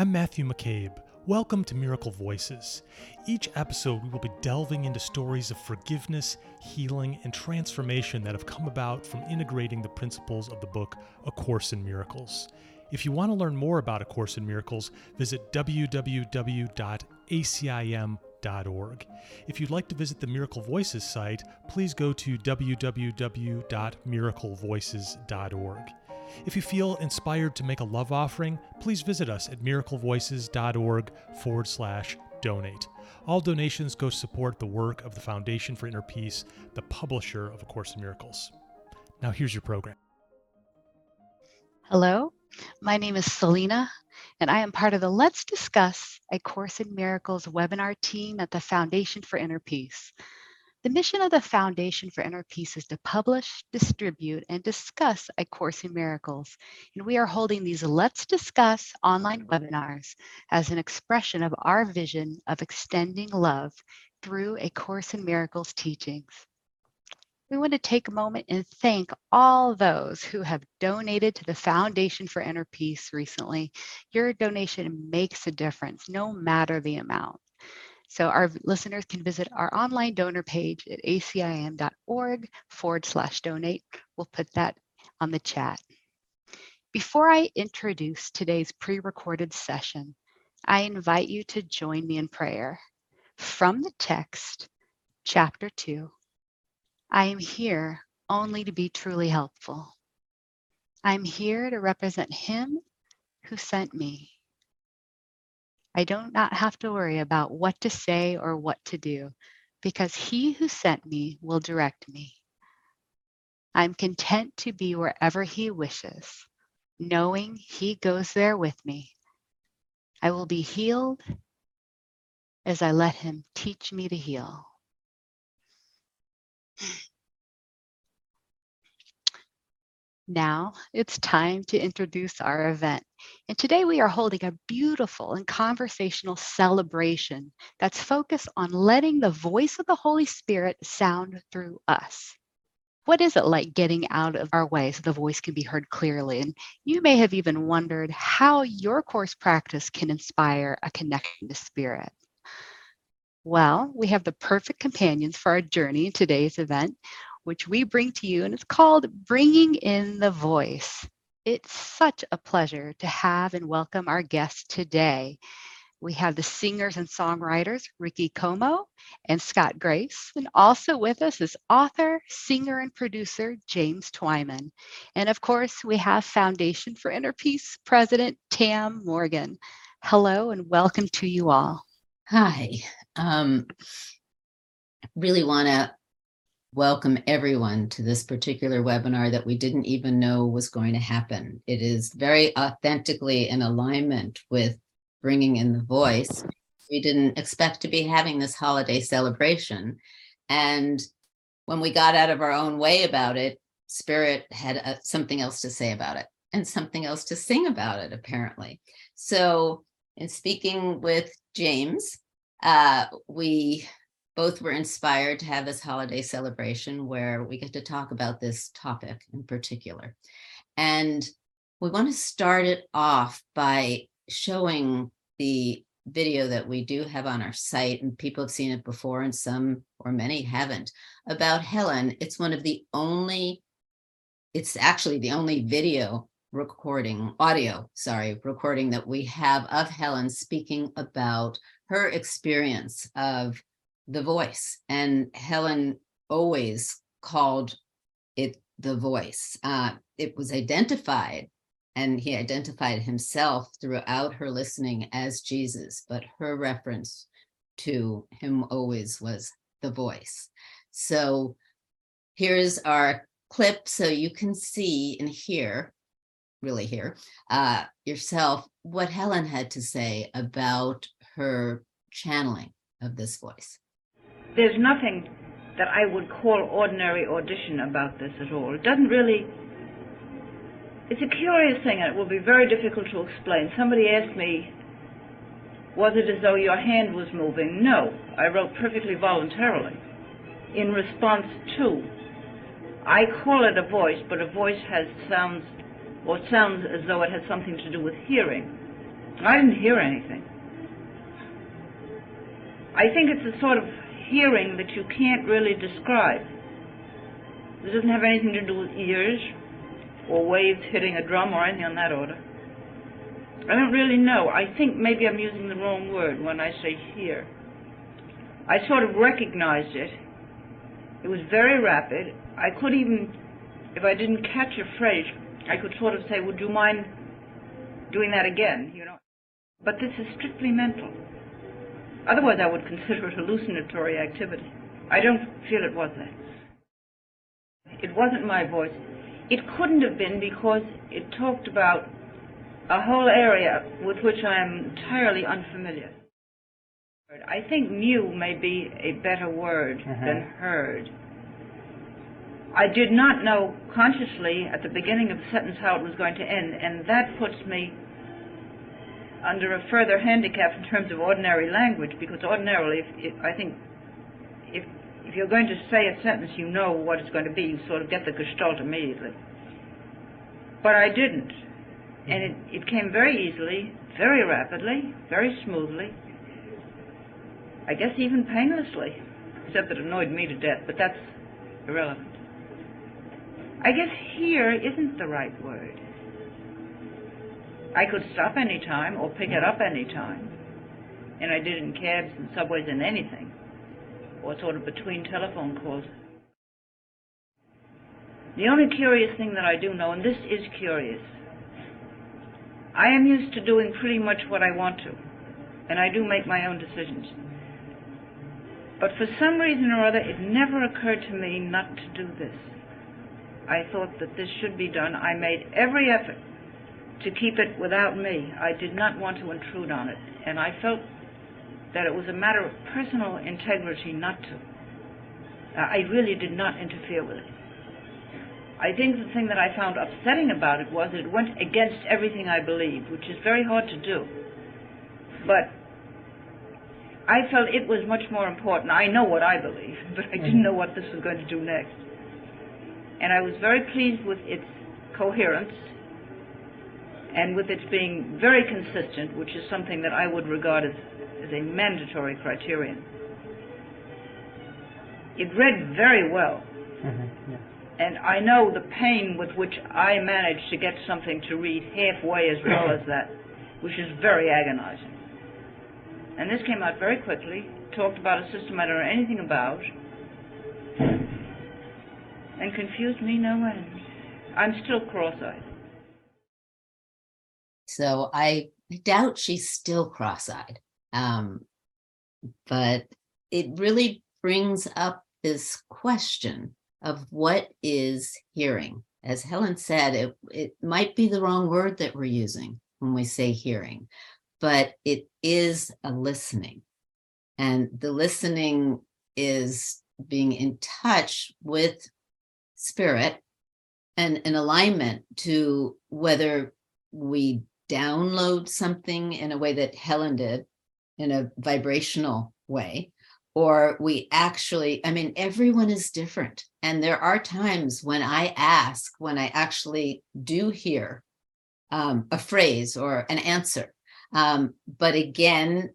I'm Matthew McCabe. Welcome to Miracle Voices. Each episode, we will be delving into stories of forgiveness, healing, and transformation that have come about from integrating the principles of the book A Course in Miracles. If you want to learn more about A Course in Miracles, visit www.acim.org. If you'd like to visit the Miracle Voices site, please go to www.miraclevoices.org. If you feel inspired to make a love offering, please visit us at miraclevoices.org forward slash donate. All donations go support the work of the Foundation for Inner Peace, the publisher of A Course in Miracles. Now, here's your program. Hello, my name is Selena, and I am part of the Let's Discuss A Course in Miracles webinar team at the Foundation for Inner Peace. The mission of the Foundation for Inner Peace is to publish, distribute, and discuss A Course in Miracles. And we are holding these Let's Discuss online webinars as an expression of our vision of extending love through A Course in Miracles teachings. We want to take a moment and thank all those who have donated to the Foundation for Inner Peace recently. Your donation makes a difference, no matter the amount. So our listeners can visit our online donor page at acim.org forward slash donate. We'll put that on the chat. Before I introduce today's pre-recorded session, I invite you to join me in prayer. From the text, chapter 2, I am here only to be truly helpful. I'm here to represent him who sent me. I do not have to worry about what to say or what to do because he who sent me will direct me. I'm content to be wherever he wishes, knowing he goes there with me. I will be healed as I let him teach me to heal. Now it's time to introduce our event. And today we are holding a beautiful and conversational celebration that's focused on letting the voice of the Holy Spirit sound through us. What is it like getting out of our way so the voice can be heard clearly? And you may have even wondered how your course practice can inspire a connection to spirit. Well, we have the perfect companions for our journey in today's event which we bring to you, and it's called Bringing in the Voice. It's such a pleasure to have and welcome our guests today. We have the singers and songwriters Ricki Comeaux and Scott Grace, and also with us is author, singer, and producer James Twyman. And of course, we have Foundation for Inner Peace President Tam Morgan. Hello and welcome to you all. Hi. Um, really want to welcome everyone to this particular webinar that we didn't even know was going to happen. It is very authentically in alignment with bringing in the voice. We didn't expect to be having this holiday celebration. And when we got out of our own way about it, Spirit had uh, something else to say about it and something else to sing about it, apparently. So, in speaking with James, uh, we both were inspired to have this holiday celebration where we get to talk about this topic in particular. And we want to start it off by showing the video that we do have on our site, and people have seen it before, and some or many haven't, about Helen. It's one of the only, it's actually the only video recording, audio, sorry, recording that we have of Helen speaking about her experience of the voice. And Helen always called it the voice. Uh, it was identified, and he identified himself throughout her listening as Jesus, but her reference to him always was the voice. So here's our clip so you can see and hear, really hear, uh, yourself what Helen had to say about her channeling of this voice there's nothing that I would call ordinary audition about this at all. It doesn't really. It's a curious thing, and it will be very difficult to explain. Somebody asked me, was it as though your hand was moving? No, I wrote perfectly voluntarily in response to. I call it a voice, but a voice has sounds, or sounds as though it has something to do with hearing. I didn't hear anything. I think it's a sort of hearing that you can't really describe. It doesn't have anything to do with ears or waves hitting a drum or anything on that order. I don't really know. I think maybe I'm using the wrong word when I say hear. I sort of recognized it. It was very rapid. I could even, if I didn't catch a phrase, I could sort of say, would you mind doing that again, you know? But this is strictly mental. Otherwise, I would consider it hallucinatory activity. I don't feel it was that. It wasn't my voice. It couldn't have been because it talked about a whole area with which I am entirely unfamiliar. I think knew may be a better word than uh-huh. heard. I did not know consciously at the beginning of the sentence how it was going to end, and that puts me under a further handicap in terms of ordinary language, because ordinarily, if, if, I think, if if you're going to say a sentence, you know what it's going to be. You sort of get the gestalt immediately. But I didn't, and it, it came very easily, very rapidly, very smoothly. I guess even painlessly, except that it annoyed me to death. But that's irrelevant. I guess here isn't the right word. I could stop any time or pick it up any time. And I did in cabs and subways and anything. Or sort of between telephone calls. The only curious thing that I do know, and this is curious, I am used to doing pretty much what I want to. And I do make my own decisions. But for some reason or other, it never occurred to me not to do this. I thought that this should be done. I made every effort to keep it without me. I did not want to intrude on it, and I felt that it was a matter of personal integrity not to. Uh, I really did not interfere with it. I think the thing that I found upsetting about it was it went against everything I believed, which is very hard to do. But I felt it was much more important. I know what I believe, but I didn't know what this was going to do next. And I was very pleased with its coherence and with its being very consistent, which is something that I would regard as, as a mandatory criterion. It read very well, Mm-hmm. Yeah. and I know the pain with which I managed to get something to read halfway as well as that, which is very agonizing. And this came out very quickly, talked about a system I don't know anything about, and confused me no end. I'm still cross-eyed. So I doubt she's still cross-eyed. Um, but it really brings up this question of what is hearing. As Helen said, it, it might be the wrong word that we're using when we say hearing, but it is a listening. And the listening is being in touch with spirit and in alignment to whether we download something in a way that Helen did in a vibrational way, or we actually, I mean, everyone is different. And there are times when I ask, when I actually do hear um, a phrase or an answer. Um, but again,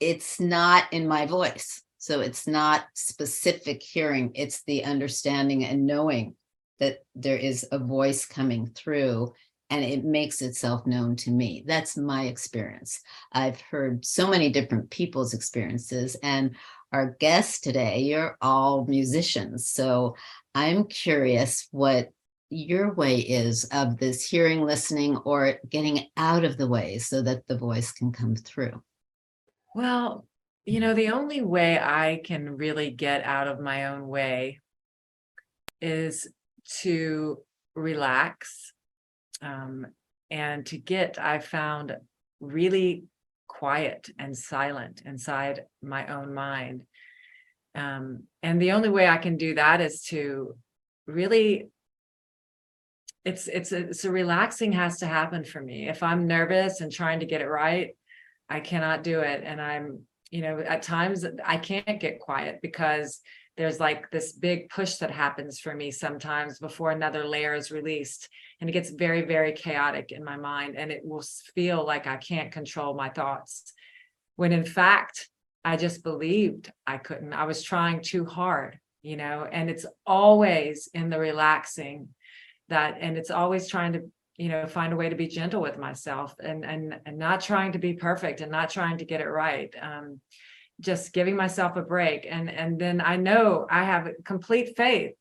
it's not in my voice. So it's not specific hearing, it's the understanding and knowing that there is a voice coming through and it makes itself known to me. That's my experience. I've heard so many different people's experiences, and our guests today, you're all musicians. So I'm curious what your way is of this hearing, listening, or getting out of the way so that the voice can come through. Well, you know, the only way I can really get out of my own way is to relax um, and to get, I found really quiet and silent inside my own mind. Um, and the only way I can do that is to really it's it's a, it's a relaxing has to happen for me. If I'm nervous and trying to get it right, I cannot do it. And I'm, you know, at times I can't get quiet because there's like this big push that happens for me sometimes before another layer is released and it gets very very chaotic in my mind and it will feel like i can't control my thoughts. When in fact i just believed i couldn't i was trying too hard you know and it's always in the relaxing that and it's always trying to you know find a way to be gentle with myself and and and not trying to be perfect and not trying to get it right um just giving myself a break. And and then i know i have complete faith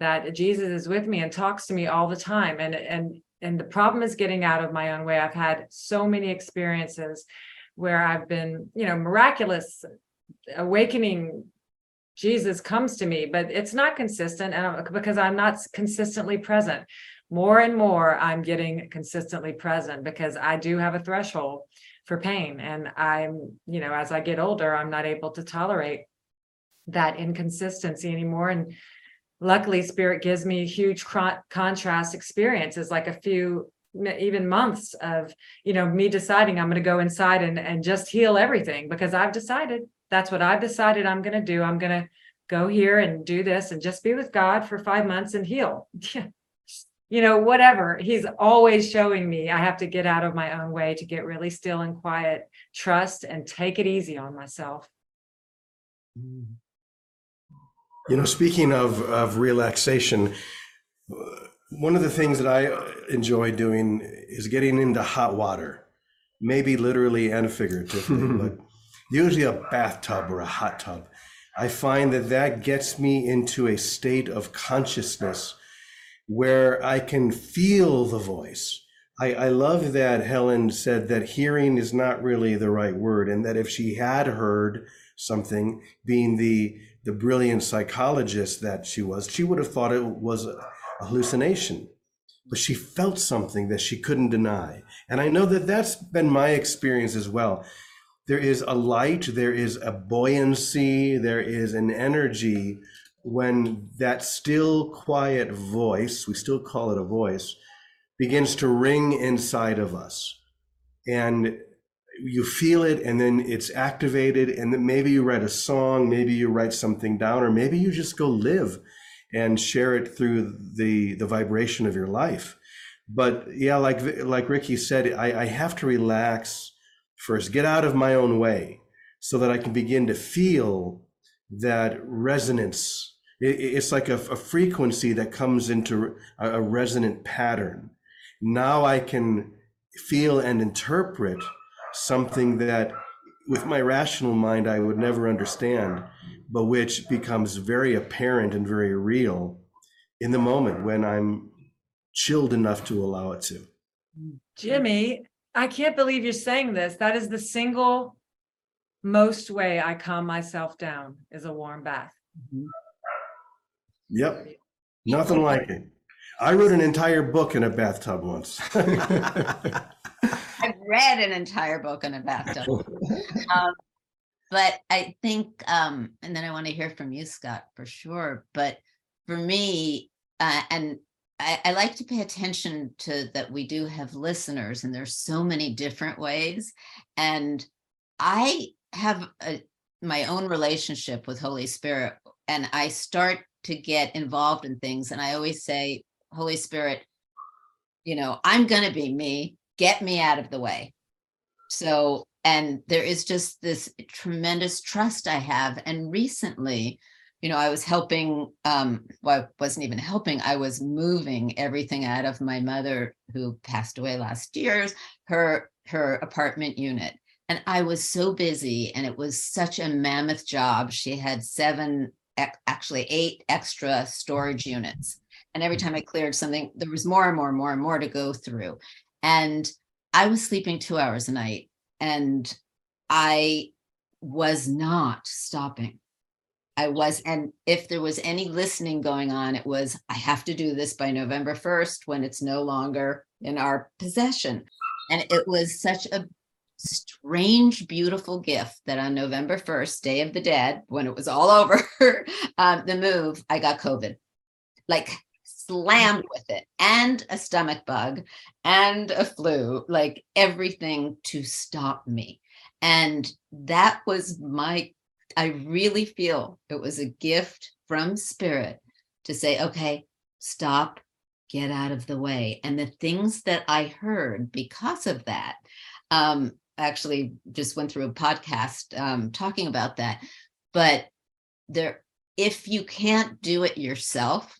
that jesus is with me and talks to me all the time. And and and the problem is getting out of my own way. I've had so many experiences where i've been you know miraculous awakening jesus comes to me but it's not consistent and because i'm not consistently present. More and more i'm getting consistently present because i do have a threshold for pain. And I'm, you know, as I get older, I'm not able to tolerate that inconsistency anymore. And luckily, spirit gives me huge contrast experiences, like a few even months of you know me deciding i'm going to go inside and and just heal everything because i've decided that's what i've decided i'm going to do i'm going to go here and do this and just be with god for 5 months and heal you know, whatever. He's always showing me I have to get out of my own way to get really still and quiet, trust, and take it easy on myself. You know, speaking of, of relaxation, one of the things that I enjoy doing is getting into hot water, maybe literally and figuratively, but usually a bathtub or a hot tub. I find that that gets me into a state of consciousness where I can feel the voice. I, I love that Helen said that hearing is not really the right word, and that if she had heard something, being the the brilliant psychologist that she was, she would have thought it was a hallucination. But she felt something that she couldn't deny. And I know that that's been my experience as well. There is a light, there is a buoyancy, there is an energy when that still quiet voice, we still call it a voice, begins to ring inside of us. And you feel it and then it's activated and then maybe you write a song maybe you write something down or maybe you just go live and share it through the the vibration of your life but yeah like like Ricki said i, I have to relax first get out of my own way so that i can begin to feel that resonance it's like a, a frequency that comes into a, a resonant pattern. Now I can feel and interpret something that with my rational mind I would never understand, but which becomes very apparent and very real in the moment when I'm chilled enough to allow it to. Jimmy, I can't believe you're saying this. That is the single most way I calm myself down is a warm bath. Mm-hmm. Yep. Nothing like it. I wrote an entire book in a bathtub once. I've read an entire book in a bathtub. um, but I think, um, and then I want to hear from you, Scott, for sure. But for me, uh, and I, I, like to pay attention to that we do have listeners, and there's so many different ways. And I have a, my own relationship with Holy Spirit, and I start to get involved in things. And I always say, Holy Spirit, you know, I'm going to be me, get me out of the way. So, and there is just this tremendous trust I have. And recently, you know, I was helping, um, well, I wasn't even helping, I was moving everything out of my mother who passed away last year's, her her apartment unit. And I was so busy and it was such a mammoth job. She had seven actually eight extra storage units. And every time I cleared something, there was more and more and more and more to go through. And I was sleeping two hours a night and I was not stopping. I was, and if there was any listening going on, it was, I have to do this by November 1st when it's no longer in our possession. And it was such a strange, beautiful gift that on November 1st, Day of the Dead, when it was all over, um, the move, I got COVID. Like slammed with it and a stomach bug and a flu, like everything to stop me. And that was my I really feel it was a gift from spirit to say, okay, stop, get out of the way. And the things that I heard because of that, um, actually just went through a podcast um, talking about that. But there, if you can't do it yourself,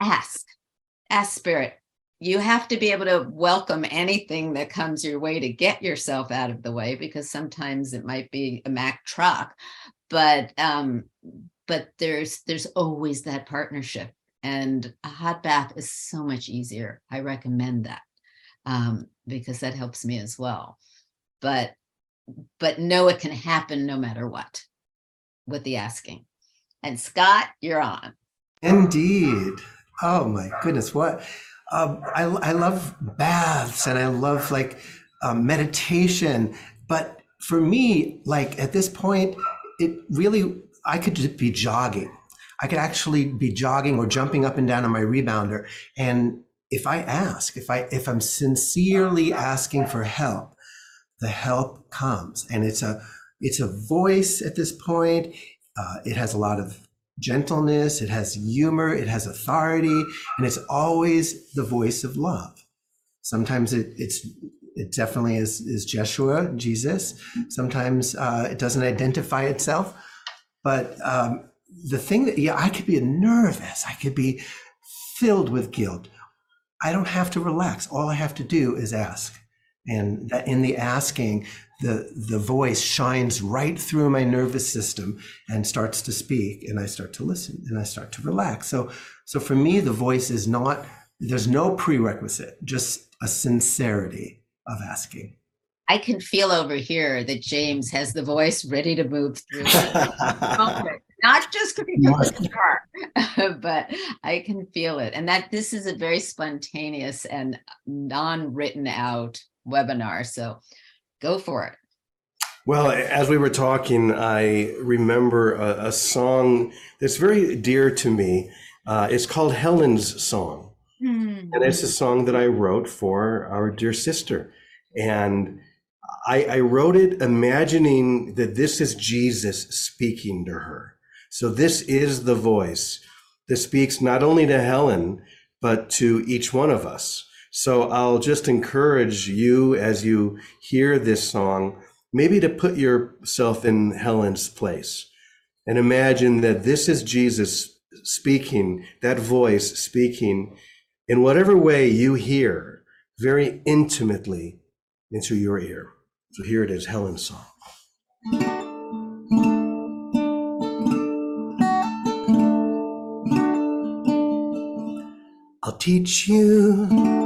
ask, ask spirit. You have to be able to welcome anything that comes your way to get yourself out of the way because sometimes it might be a Mack truck, but um, but there's there's always that partnership and a hot bath is so much easier. I recommend that um, because that helps me as well. But but know it can happen no matter what with the asking. And Scott, you're on. Indeed. Oh my goodness, what um, I I love baths and I love like um, meditation, but for me, like at this point, it really I could just be jogging. I could actually be jogging or jumping up and down on my rebounder, and if I ask, if I if I'm sincerely asking for help, the help comes, and it's a it's a voice at this point. Uh, it has a lot of gentleness, it has humor, it has authority, and it's always the voice of love. Sometimes it, it's it definitely is is Jeshua, Jesus. Sometimes uh, it doesn't identify itself, but um, the thing that yeah, I could be nervous, I could be filled with guilt. I don't have to relax. All I have to do is ask, and that in the asking, the the voice shines right through my nervous system and starts to speak and i start to listen and i start to relax so so for me the voice is not there's no prerequisite just a sincerity of asking I can feel over here that James has the voice ready to move through. Not just because he's car, but I can feel it. And that this is a very spontaneous and non-written out webinar. So Go for it. Well, as we were talking, I remember a, a song that's very dear to me. Uh, it's called Helen's Song. Mm. And it's a song that I wrote for our dear sister. And I, I wrote it imagining that this is Jesus speaking to her. So this is the voice that speaks not only to Helen, but to each one of us. So I'll just encourage you as you hear this song, maybe to put yourself in Helen's place and imagine that this is Jesus speaking, that voice speaking in whatever way you hear very intimately into your ear. So here it is, Helen's song. I'll teach you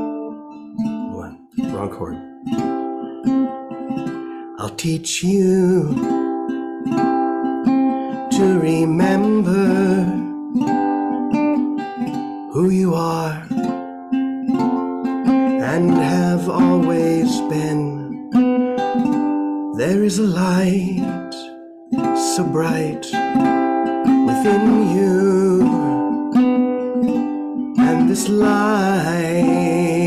I'll teach you to remember who you are and have always been. There is a light so bright within you, and this light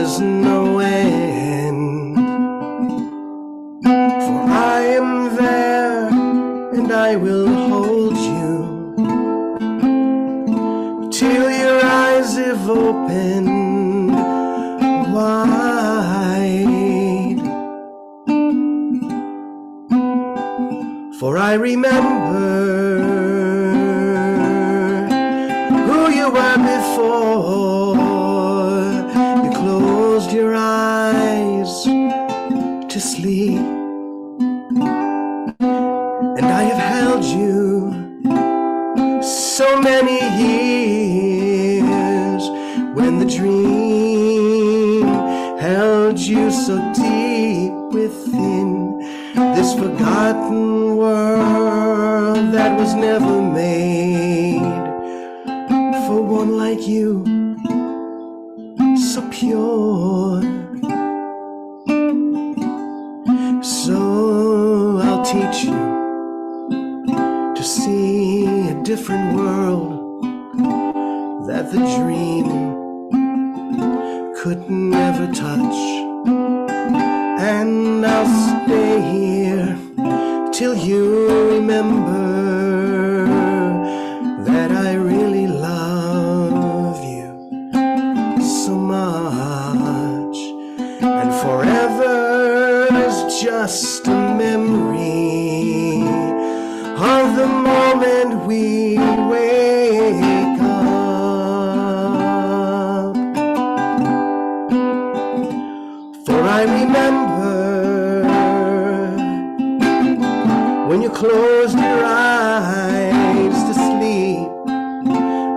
has no end. For I am there and I will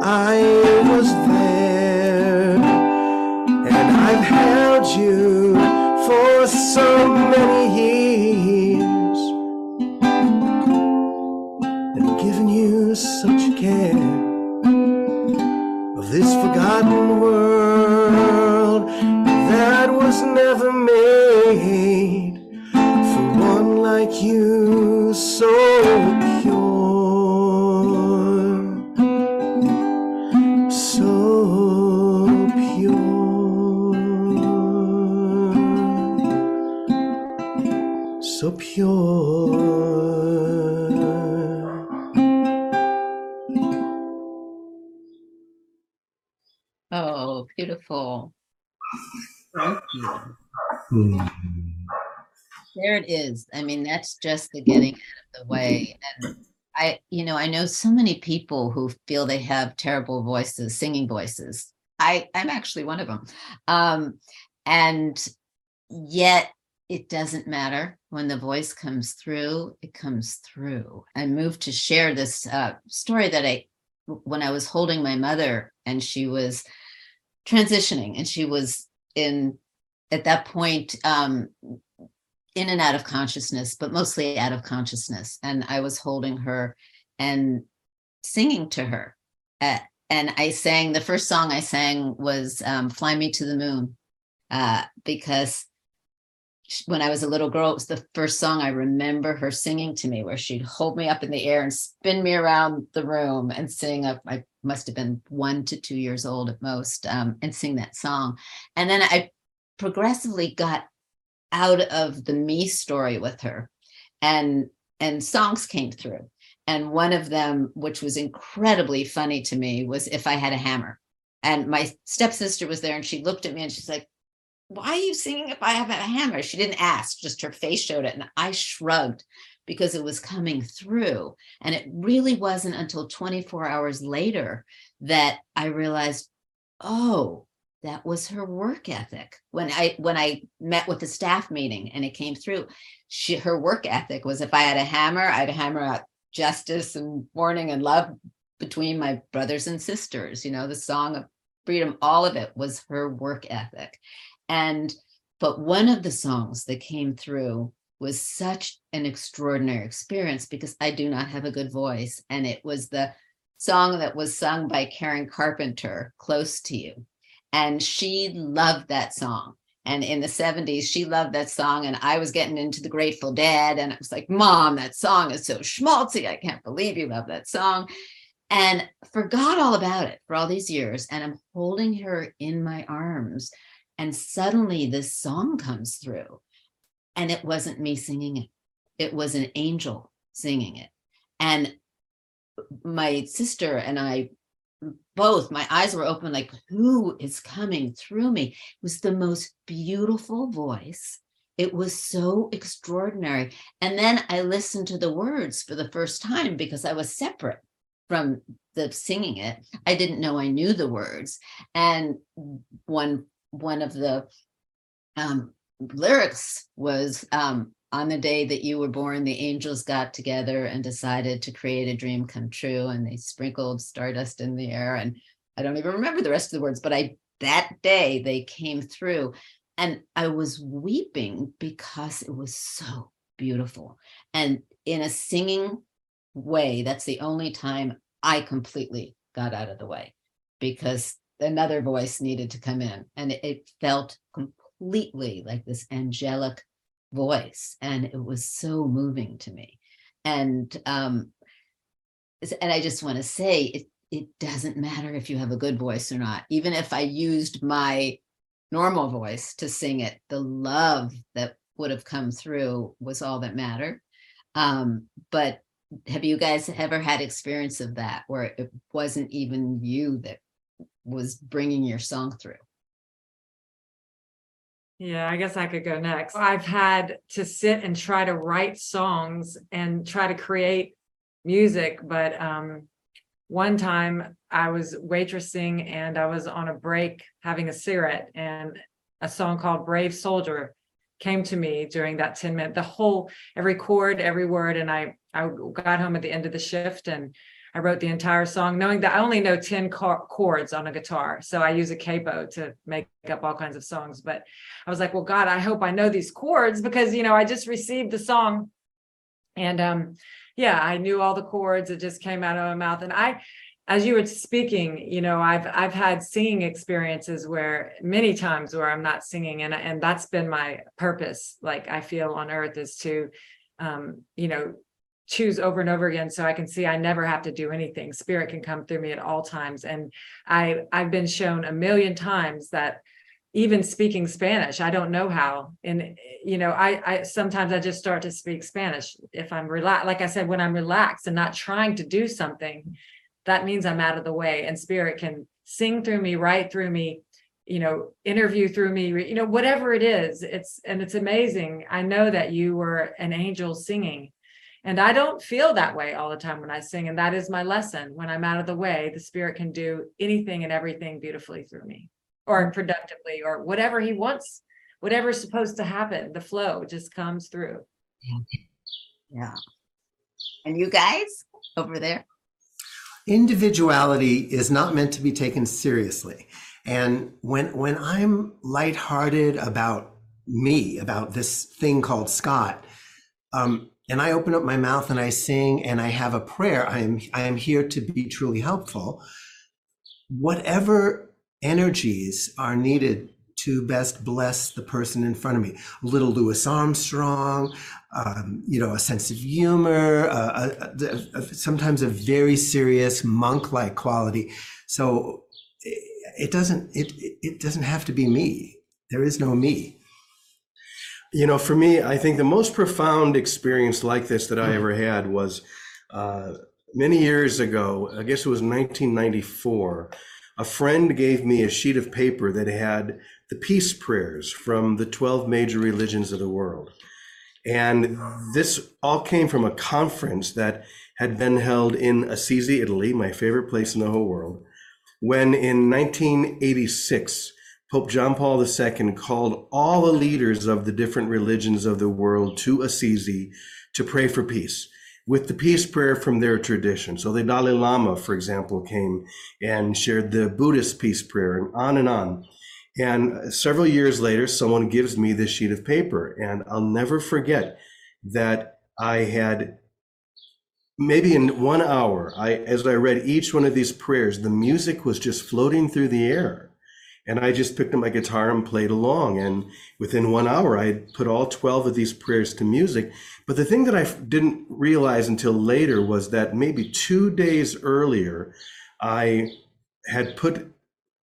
I There it is. I mean, that's just the getting out of the way. And I, you know, I know so many people who feel they have terrible voices, singing voices. I, I'm actually one of them. Um, and yet it doesn't matter when the voice comes through, it comes through. I moved to share this uh, story that I, when I was holding my mother and she was transitioning and she was in, at that point, um, in and out of consciousness, but mostly out of consciousness. And I was holding her and singing to her. And I sang, the first song I sang was um, Fly Me to the Moon, uh, because when I was a little girl, it was the first song I remember her singing to me, where she'd hold me up in the air and spin me around the room and sing up. I must have been one to two years old at most, um, and sing that song. And then I progressively got out of the me story with her and and songs came through. And one of them which was incredibly funny to me was if i had a hammer. And my stepsister was there and she looked at me and she's like why are you singing if i have a hammer? She didn't ask just her face showed it and i shrugged because it was coming through. And it really wasn't until 24 hours later that i realized oh that was her work ethic. When i when i met with the staff meeting and it came through she her work ethic was if i had a hammer i'd hammer out justice and warning and love between my brothers and sisters you know the song of freedom all of it was her work ethic. And but one of the songs that came through was such an extraordinary experience because i do not have a good voice and it was the song that was sung by karen carpenter close to you and she loved that song. And in the 70s, she loved that song. And I was getting into the Grateful Dead. And I was like, Mom, that song is so schmaltzy. I can't believe you love that song. And forgot all about it for all these years. And I'm holding her in my arms. And suddenly this song comes through. And it wasn't me singing it, it was an angel singing it. And my sister and I both. My eyes were open like who is coming through me? It was the most beautiful voice. It was so extraordinary. And then i listened to the words for the first time because i was separate from the singing it. I didn't know i knew the words. And one one of the um, lyrics was um, on the day that you were born, the angels got together and decided to create a dream come true, and they sprinkled stardust in the air. And I don't even remember the rest of the words, but I that day they came through, and I was weeping because it was so beautiful. And in a singing way, that's the only time I completely got out of the way because another voice needed to come in, and it, it felt completely like this angelic voice and it was so moving to me and um and i just want to say it it doesn't matter if you have a good voice or not even if i used my normal voice to sing it the love that would have come through was all that mattered Um, but have you guys ever had experience of that where it wasn't even you that was bringing your song through? Yeah, I guess I could go next. I've had to sit and try to write songs and try to create music, but um one time I was waitressing and I was on a break having a cigarette and a song called Brave Soldier came to me during that 10 minute the whole every chord every word and I I got home at the end of the shift and I wrote the entire song knowing that I only know 10 chords on a guitar. So I use a capo to make up all kinds of songs. But I was like, well, God, I hope I know these chords because, you know, I just received the song. And um, yeah, I knew all the chords. It just came out of my mouth. And I, as you were speaking, you know, I've I've had singing experiences where many times where I'm not singing, and and that's been my purpose. Like I feel on earth is to, um, you know, choose over and over again so I can see I never have to do anything. Spirit can come through me at all times. And I I've been shown a million times that even speaking Spanish, I don't know how. And you know, I I sometimes I just start to speak Spanish if I'm relaxed. Like I said, when I'm relaxed and not trying to do something, that means I'm out of the way. And spirit can sing through me, write through me, you know, interview through me, you know, whatever it is. It's and it's amazing. I know that you were an angel singing and I don't feel that way all the time when I sing. And that is my lesson. When I'm out of the way, the spirit can do anything and everything beautifully through me or productively or whatever he wants, whatever's supposed to happen. The flow just comes through. Yeah. And you guys over there? Individuality is not meant to be taken seriously. And when when I'm lighthearted about me, about this thing called Scott, um, and I open up my mouth and I sing and I have a prayer, I am I am here to be truly helpful. Whatever energies are needed to best bless the person in front of me. A little Louis Armstrong, um, you know, a sense of humor, uh, a, a, a, sometimes a very serious monk-like quality. So it, it doesn't it it doesn't have to be me. There is no me. You know, for me, I think the most profound experience like this that I mm-hmm. ever had was uh, many years ago. I guess it was 1994. A friend gave me a sheet of paper that had the peace prayers from the 12 major religions of the world. And this all came from a conference that had been held in Assisi, Italy, my favorite place in the whole world, when in 1986, Pope John Paul II called all the leaders of the different religions of the world to Assisi to pray for peace with the peace prayer from their tradition. So the Dalai Lama, for example, came and shared the Buddhist peace prayer and on and on. And several years later, someone gives me this sheet of paper, and I'll never forget that I had maybe in one hour, I as I read each one of these prayers, the music was just floating through the air. And I just picked up my guitar and played along. And within one hour, I put all 12 of these prayers to music. But the thing that I didn't realize until later was that maybe two days earlier, I had put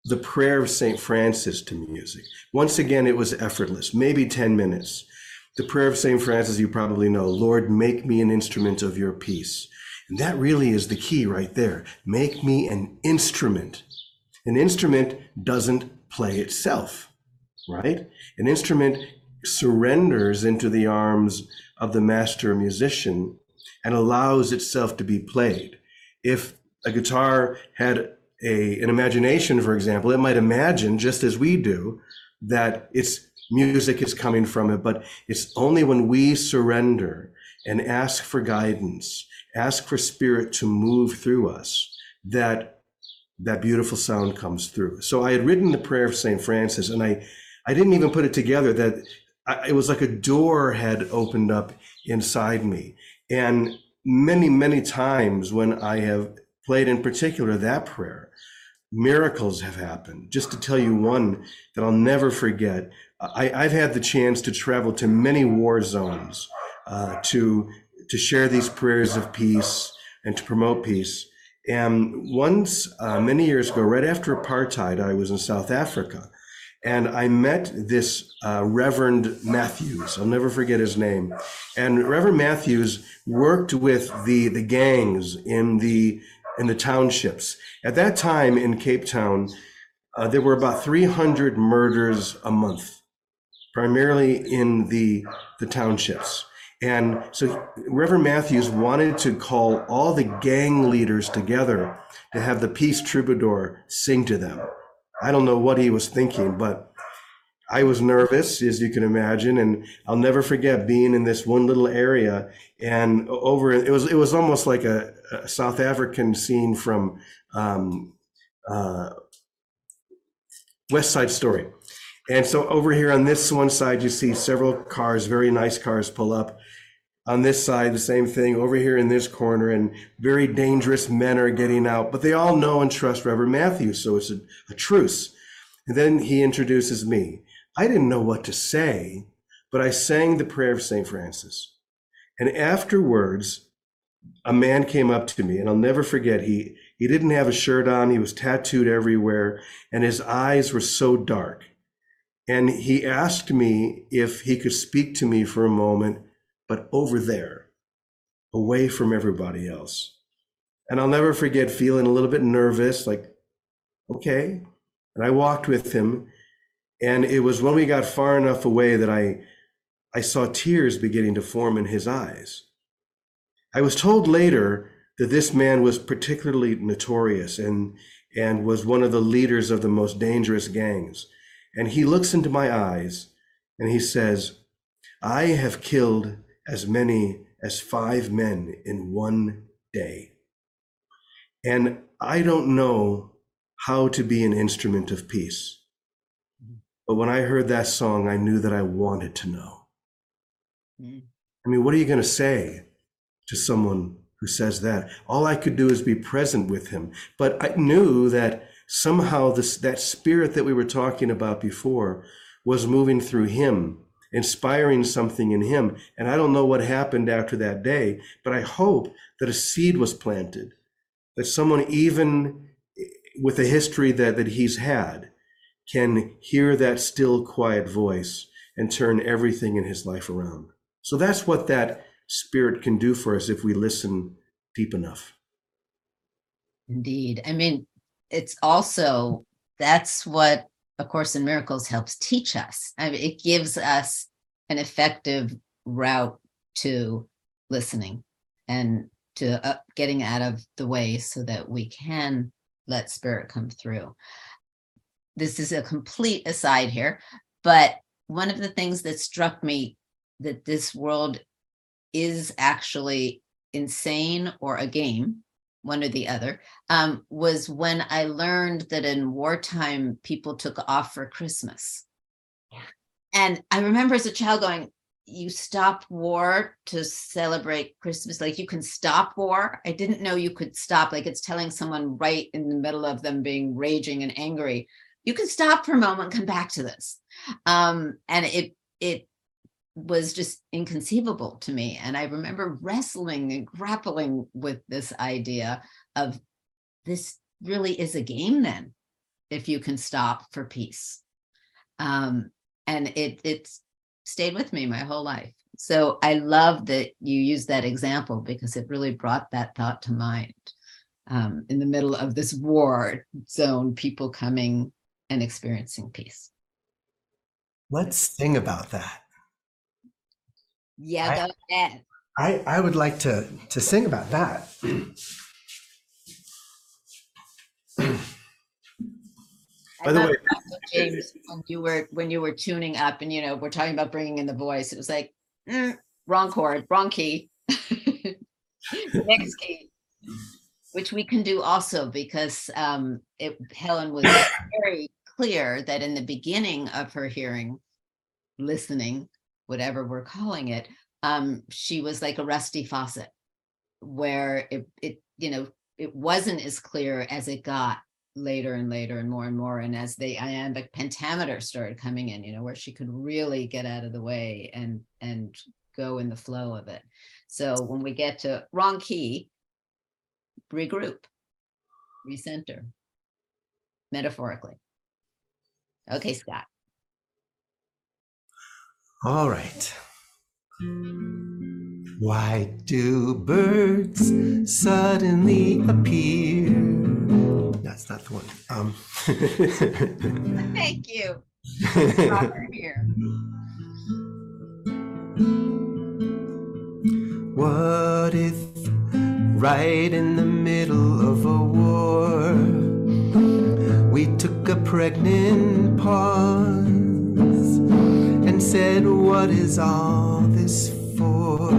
the prayer of St. Francis to music. Once again, it was effortless, maybe 10 minutes. The prayer of St. Francis, you probably know Lord, make me an instrument of your peace. And that really is the key right there. Make me an instrument an instrument doesn't play itself, right? An instrument surrenders into the arms of the master musician and allows itself to be played. If a guitar had a, an imagination, for example, it might imagine, just as we do, that its music is coming from it, but it's only when we surrender and ask for guidance, ask for spirit to move through us, that that beautiful sound comes through. So I had written the prayer of St. Francis and I, I didn't even put it together that I, it was like a door had opened up inside me. And many, many times when I have played in particular that prayer, miracles have happened. Just to tell you one that I'll never forget, I, have had the chance to travel to many war zones uh, to to share these prayers of peace and to promote peace. And once, uh, many years ago, right after apartheid, I was in South Africa. and I met this uh, Reverend Matthews. I'll never forget his name. And Reverend Matthews worked with the the gangs in the in the townships. At that time in Cape Town, uh, there were about 300 murders a month, primarily in the the townships. And so Reverend Matthews wanted to call all the gang leaders together to have the peace troubadour sing to them. I don't know what he was thinking, but I was nervous, as you can imagine, and I'll never forget being in this one little area and over. It was it was almost like a, a South African scene from um, uh, West Side Story. And so over here on this one side, you see several cars, very nice cars, pull up. On this side, the same thing. Over here in this corner, and very dangerous men are getting out, but they all know and trust Reverend Matthews, so it's a, a truce. And then he introduces me. I didn't know what to say, but I sang the prayer of St. Francis. And afterwards, a man came up to me, and I'll never forget. He he didn't have a shirt on. He was tattooed everywhere, and his eyes were so dark. And he asked me if he could speak to me for a moment, but over there, away from everybody else. And I'll never forget feeling a little bit nervous, like, okay. And I walked with him. And it was when we got far enough away that I, I saw tears beginning to form in his eyes. I was told later that this man was particularly notorious and, and was one of the leaders of the most dangerous gangs. And he looks into my eyes and he says, I have killed as many as five men in one day. And I don't know how to be an instrument of peace. But when I heard that song, I knew that I wanted to know. Mm. I mean, what are you going to say to someone who says that? All I could do is be present with him. But I knew that somehow this, that spirit that we were talking about before was moving through him, inspiring something in him. And I don't know what happened after that day, but I hope that a seed was planted, that someone, even with the history that, that he's had, can hear that still, quiet voice and turn everything in his life around. So that's what that spirit can do for us if we listen deep enough. Indeed. I mean, it's also that's what A Course in Miracles helps teach us. I mean, it gives us an effective route to listening and to uh, getting out of the way so that we can let spirit come through. This is a complete aside here, but one of the things that struck me that this world is actually insane or a game one or the other, um, was when I learned that in wartime, people took off for Christmas. And I remember as a child going, you stop war to celebrate Christmas. Like you can stop war. I didn't know you could stop. Like it's telling someone right in the middle of them being raging and angry. You can stop for a moment, come back to this. Um, and it it was just inconceivable to me. And I remember wrestling and grappling with this idea of this really is a game then, if you can stop for peace. Um, and it it's stayed with me my whole life. So I love that you use that example because it really brought that thought to mind. Um, in the middle of this war zone, people coming and experiencing peace. Let's sing about that. Yeah, I- go ahead. I, I would like to, to sing about that. By the way, James, when you were when you were tuning up, and you know, we're talking about bringing in the voice. It was like mm, wrong chord, wrong key, next key, which we can do also because um, it, Helen was very clear that in the beginning of her hearing, listening, whatever we're calling it, um, she was like a rusty faucet, where it it you know it wasn't as clear as it got later and later and more and more and as the iambic pentameter started coming in you know where she could really get out of the way and and go in the flow of it. So when we get to wrong key regroup recenter metaphorically. Okay scott All right. Why do birds suddenly appear? That's not the one. Um, Thank you. Here. what if, right in the middle of a war, we took a pregnant pause said, What is all this for?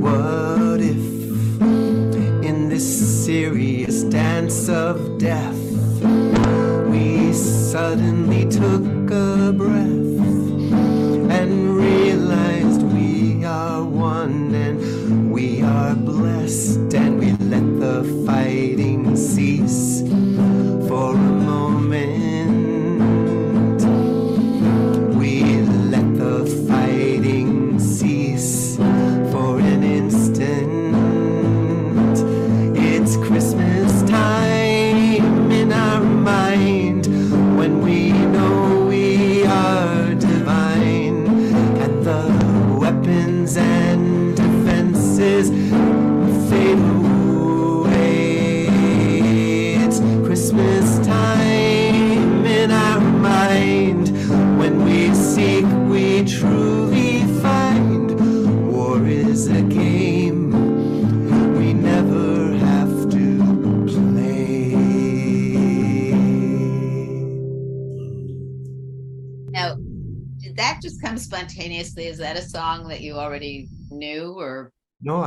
What if, in this serious dance of death, we suddenly took a breath and realized we are one and we are blessed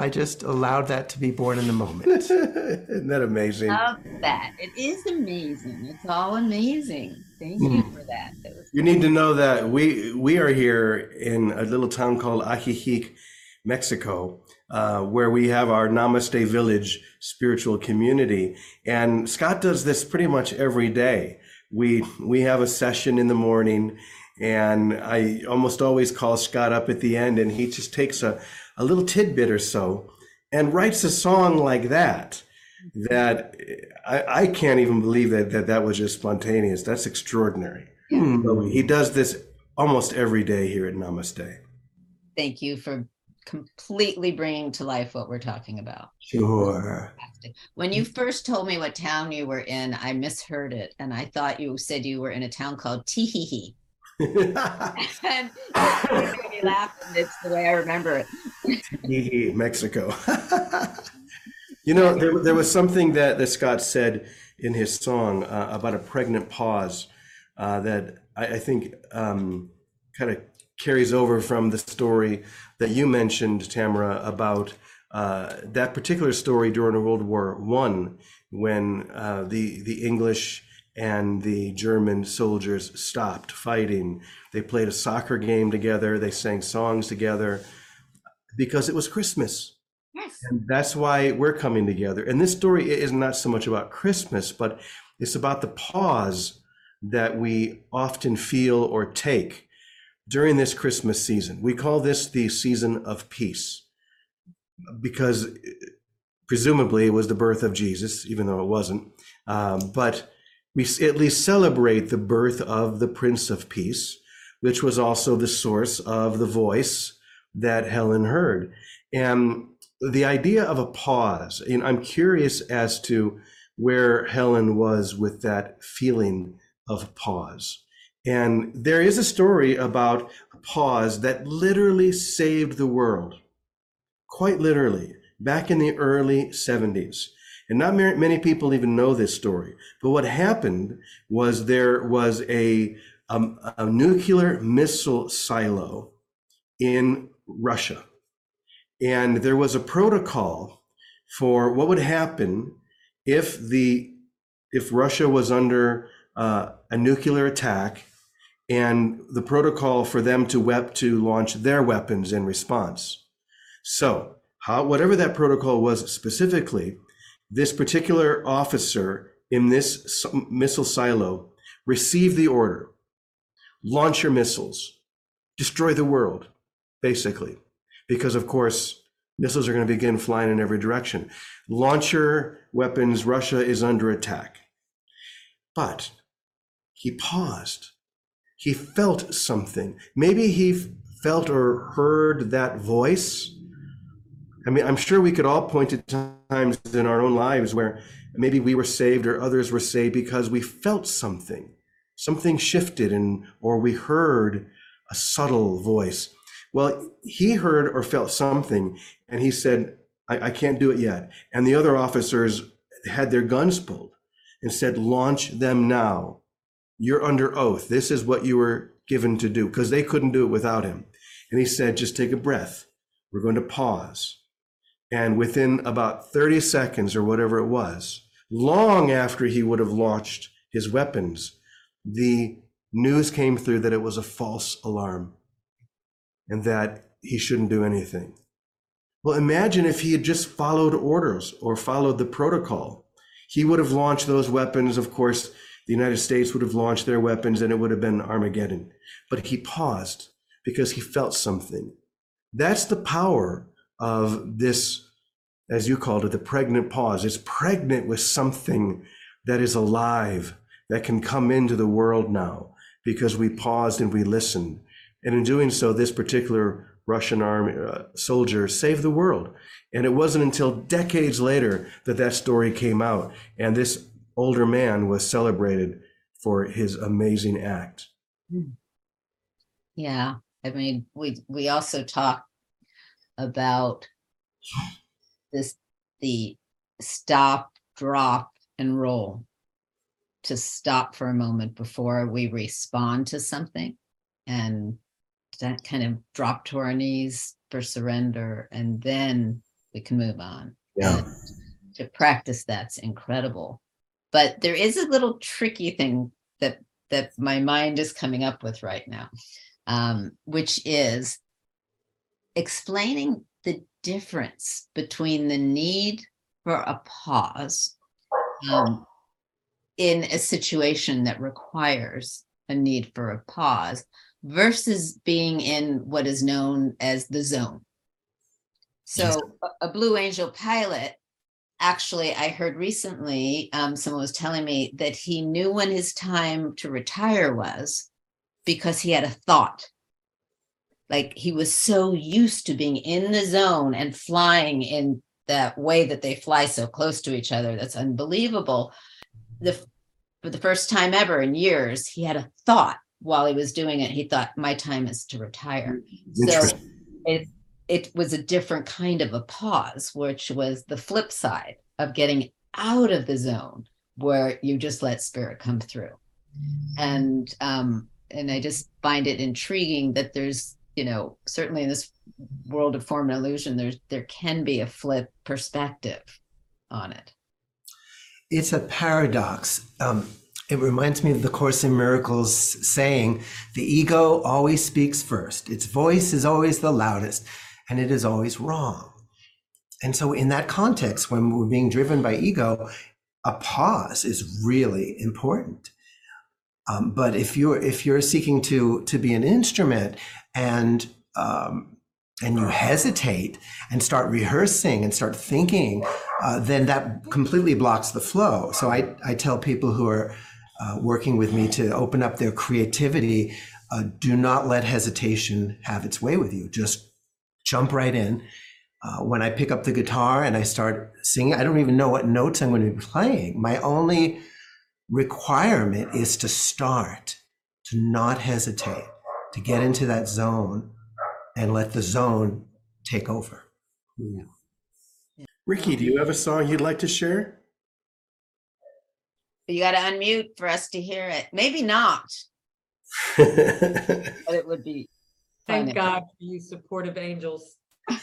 I just allowed that to be born in the moment. Isn't that amazing? love that? It is amazing. It's all amazing. Thank you for that. That was You need to know that we we are here in a little town called Ajijic, Mexico, uh, where we have our Namaste Village spiritual community, and Scott does this pretty much every day. We we have a session in the morning, and I almost always call Scott up at the end, and he just takes a a little tidbit or so and writes a song like that. That I, I can't even believe that, that that was just spontaneous. That's extraordinary. Hmm. He does this almost every day here at Namaste. thank you for completely bringing to life what we're talking about. Sure. When you first told me what town you were in, I misheard it, and I thought you said you were in a town called Teehee. and me laugh, and it's the way I remember it. Mexico. you know, there, there was something that, that Scott said in his song uh, about a pregnant pause uh, that I, I think um, kind of carries over from the story that you mentioned, Tamara, about uh, that particular story during World War One, when uh, the the English and the German soldiers stopped fighting. They played a soccer game together. They sang songs together because it was Christmas. Yes. And that's why we're coming together. And this story is not so much about Christmas, but it's about the pause that we often feel or take during this Christmas season. We call this the season of peace because presumably it was the birth of Jesus, even though it wasn't. Um, but we at least celebrate the birth of the Prince of Peace, which was also the source of the voice that Helen heard. And the idea of a pause, and I'm curious as to where Helen was with that feeling of pause. And there is a story about a pause that literally saved the world, quite literally, back in the early 70s. And not many people even know this story. But what happened was there was a, um, a nuclear missile silo in Russia. And there was a protocol for what would happen if the if Russia was under uh, a nuclear attack and the protocol for them to wep- to launch their weapons in response. So, how whatever that protocol was specifically, this particular officer in this missile silo received the order: launch your missiles, destroy the world, basically, because of course missiles are going to begin flying in every direction. Launcher weapons, Russia is under attack. But he paused he felt something. Maybe he felt or heard that voice. I mean, I'm sure we could all point to times in our own lives where maybe we were saved or others were saved because we felt something. Something shifted and or we heard a subtle voice. Well, he heard or felt something and he said, I, I can't do it yet. And the other officers had their guns pulled and said, launch them now. You're under oath. This is what you were given to do because they couldn't do it without him. And he said, just take a breath. We're going to pause. And within about 30 seconds or whatever it was, long after he would have launched his weapons, the news came through that it was a false alarm and that he shouldn't do anything. Well, imagine if he had just followed orders or followed the protocol. He would have launched those weapons. Of course, the United States would have launched their weapons and it would have been Armageddon. But he paused because he felt something. That's the power of this, as you called it, the pregnant pause. It's pregnant with something that is alive, that can come into the world now because we paused and we listened. And in doing so, this particular Russian army uh, soldier saved the world. And it wasn't until decades later that that story came out. And this older man was celebrated for his amazing act. Yeah, I mean, we we also talk about this the stop, drop, and roll to stop for a moment before we respond to something and that kind of drop to our knees for surrender and then we can move on. Yeah. And to practice that's incredible. But there is a little tricky thing that that my mind is coming up with right now, um, which is explaining the difference between the need for a pause um, in a situation that requires a need for a pause versus being in what is known as the zone. So, a, Blue Angel pilot, actually, I heard recently, um, someone was telling me that he knew when his time to retire was because he had a thought. Like he was so used to being in the zone and flying in that way that they fly so close to each other. That's unbelievable. The for the first time ever in years, he had a thought while he was doing it. He thought, "My time is to retire." So it it was a different kind of a pause, which was the flip side of getting out of the zone where you just let spirit come through. And um, and I just find it intriguing that there's, you know, certainly in this world of form and illusion, there's there can be a flip perspective on it. It's a paradox. Um, it reminds me of the Course in Miracles saying, the ego always speaks first. Its voice is always the loudest, and it is always wrong. And so, in that context, when we're being driven by ego, a pause is really important. Um, but if you're if you're seeking to to be an instrument and um, and you hesitate and start rehearsing and start thinking, uh, then that completely blocks the flow. So I I tell people who are uh, working with me to open up their creativity. Uh, do not let hesitation have its way with you. Just jump right in. Uh, when I pick up the guitar and I start singing, I don't even know what notes I'm going to be playing. My only requirement is to start, to not hesitate, to get into that zone and let the zone take over. Ricki, do you have a song you'd like to share? You got to unmute for us to hear it. Maybe not, but it would be. Thank if- God for you supportive angels.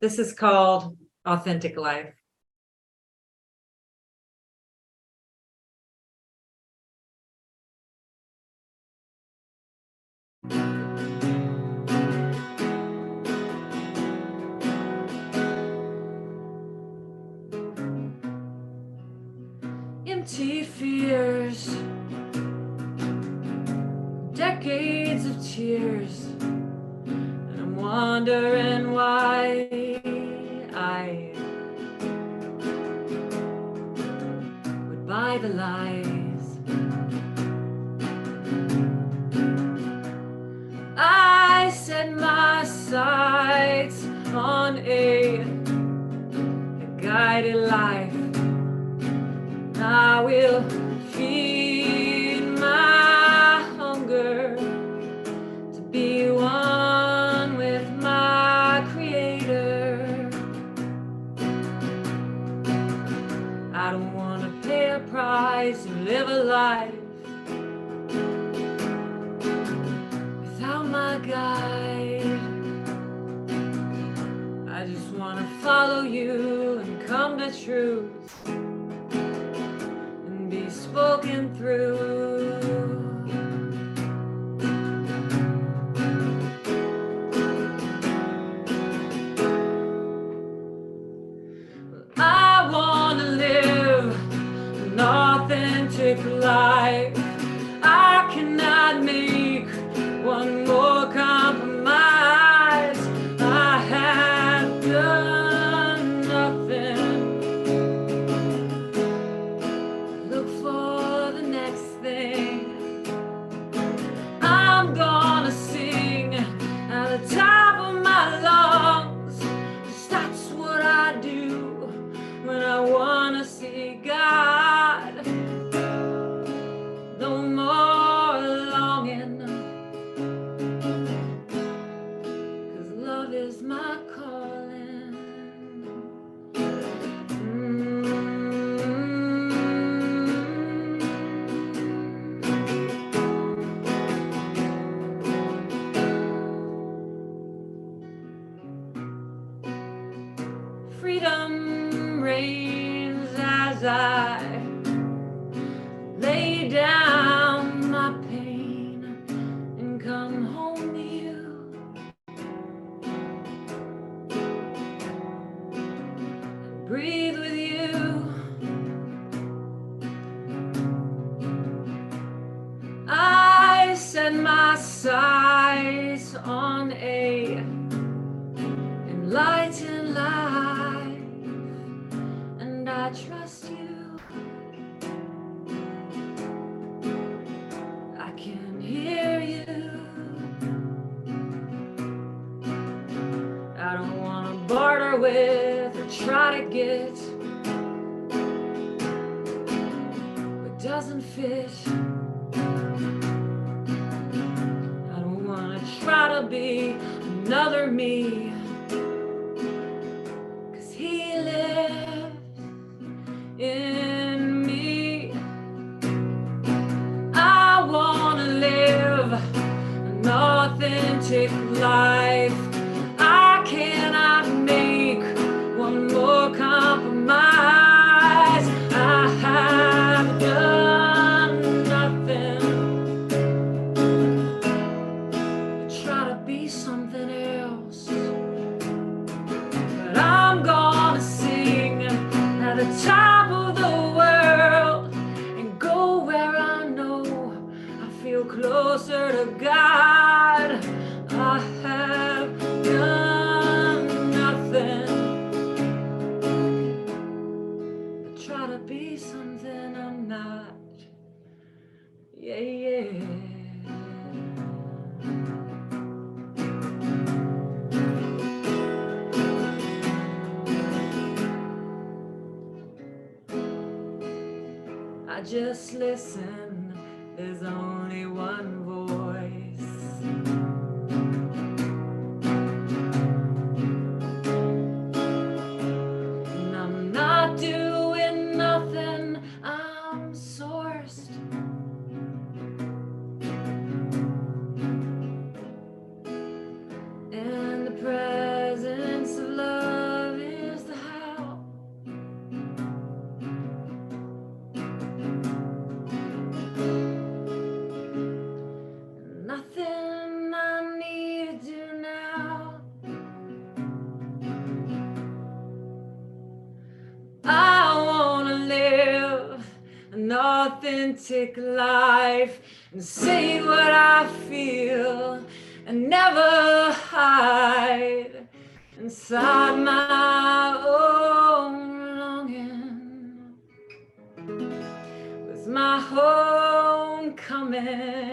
This is called Authentic Life. empty fears, decades of tears, and I'm wondering why I would buy the lies. I set my sights on a, a guided light. I will feed my hunger to be one with my Creator. I don't want to pay a price and live a life without my guide. I just want to follow you and come to truth spoken through. I just listen. There's only one romantic life and say what I feel and never hide inside my own longing with my homecoming.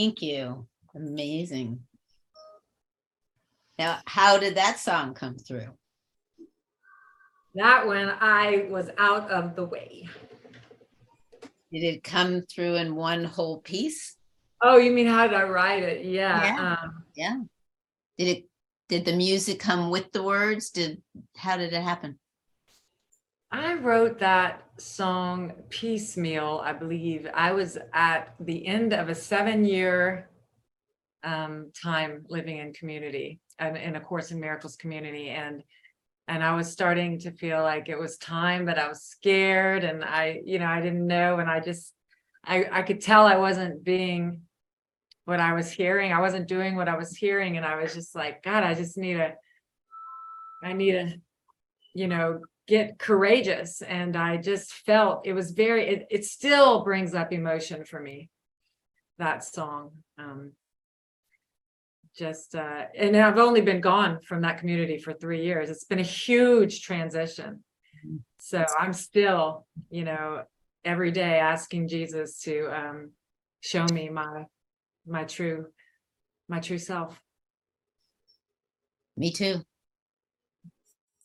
Thank you. Amazing. Now, how did that song come through? That one I was out of the way. Did it come through in one whole piece? Oh, you mean how did I write it? Yeah. Yeah. Um, Yeah. Did it, did the music come with the words? Did, how did it happen? I wrote that song piecemeal, I believe. I was at the end of a seven year um, time living in community and in a Course in Miracles community. And and I was starting to feel like it was time, but I was scared and I, you know, I didn't know. And I just, I, I could tell I wasn't being what I was hearing. I wasn't doing what I was hearing. And I was just like, God, I just need a, I need a, you know, get courageous and i just felt it was very it, it still brings up emotion for me that song um just uh and i've only been gone from that community for three years. It's been a huge transition. So i'm still you know every day asking jesus to um show me my my true my true self. Me too.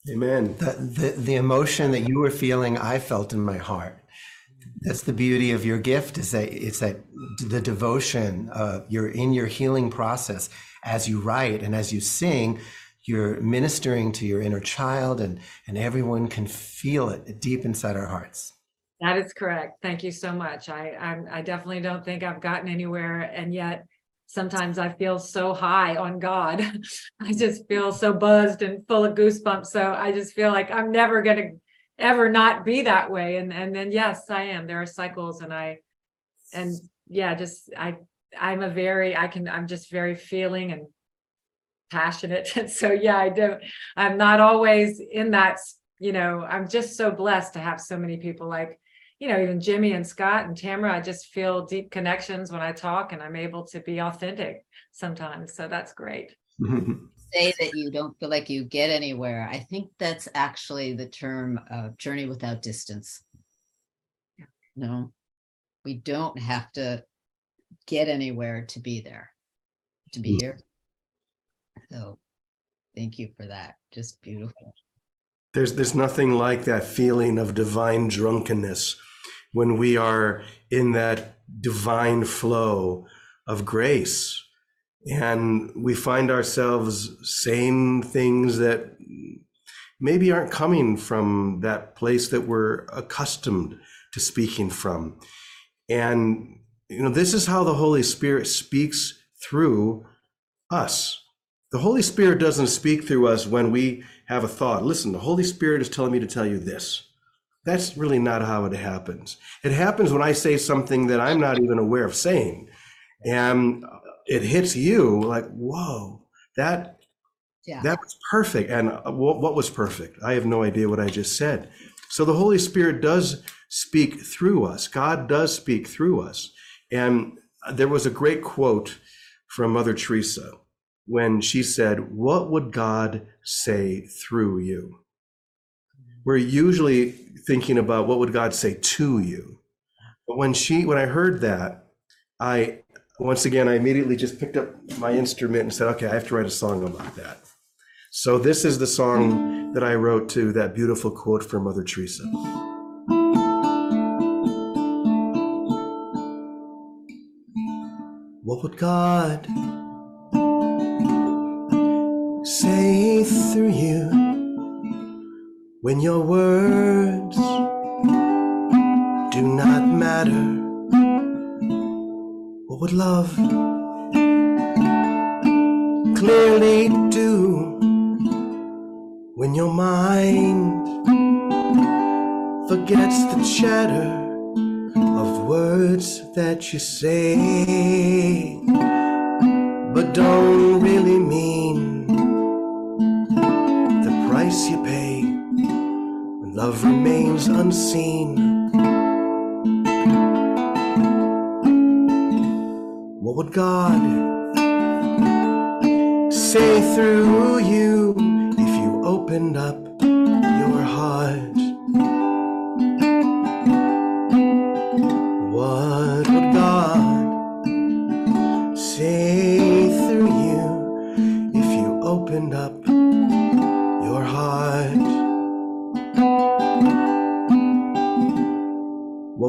Amen. The, the, the emotion that you were feeling, I felt in my heart. That's the beauty of your gift is that it's that the devotion, uh, you're in your healing process as you write and as you sing, you're ministering to your inner child and, and everyone can feel it deep inside our hearts. That is correct. Thank you so much. I, I, I definitely don't think I've gotten anywhere, and yet sometimes I feel so high on God. I just feel so buzzed and full of goosebumps. So I just feel like I'm never going to ever not be that way. And and then yes, I am. There are cycles, and I, and yeah, just I, I'm a very I can I'm just very feeling and passionate. And so yeah, I don't. I'm not always in that. You know, I'm just so blessed to have so many people like you know, even Jimmy and Scott and Tamara, I just feel deep connections when I talk and I'm able to be authentic sometimes. So that's great. Say that you don't feel like you get anywhere. I think that's actually the term uh, journey without distance. Yeah. No, we don't have to get anywhere to be there, to be Mm. here. So thank you for that. Just beautiful. There's there's nothing like that feeling of divine drunkenness when we are in that divine flow of grace and we find ourselves saying things that maybe aren't coming from that place that we're accustomed to speaking from. And you know, this is how the Holy Spirit speaks through us. The Holy Spirit doesn't speak through us when we have a thought. Listen, the Holy Spirit is telling me to tell you this. That's really not how it happens. It happens when I say something that I'm not even aware of saying. And it hits you like, whoa, that Yeah. that was perfect. And uh, what, what was perfect? I have no idea what I just said. So the Holy Spirit does speak through us. God does speak through us. And there was a great quote from Mother Teresa when she said, What would God say through you? We're usually thinking about what would God say to you. But when she when I heard that, I once again I immediately just picked up my instrument and said, Okay, I have to write a song about that. So this is the song that I wrote to that beautiful quote from Mother Teresa. What would God say through you when your words do not matter? What would love clearly do when your mind forgets the chatter of words that you say but don't really mean the price you pay love remains unseen. What would God say through you if you opened up your heart?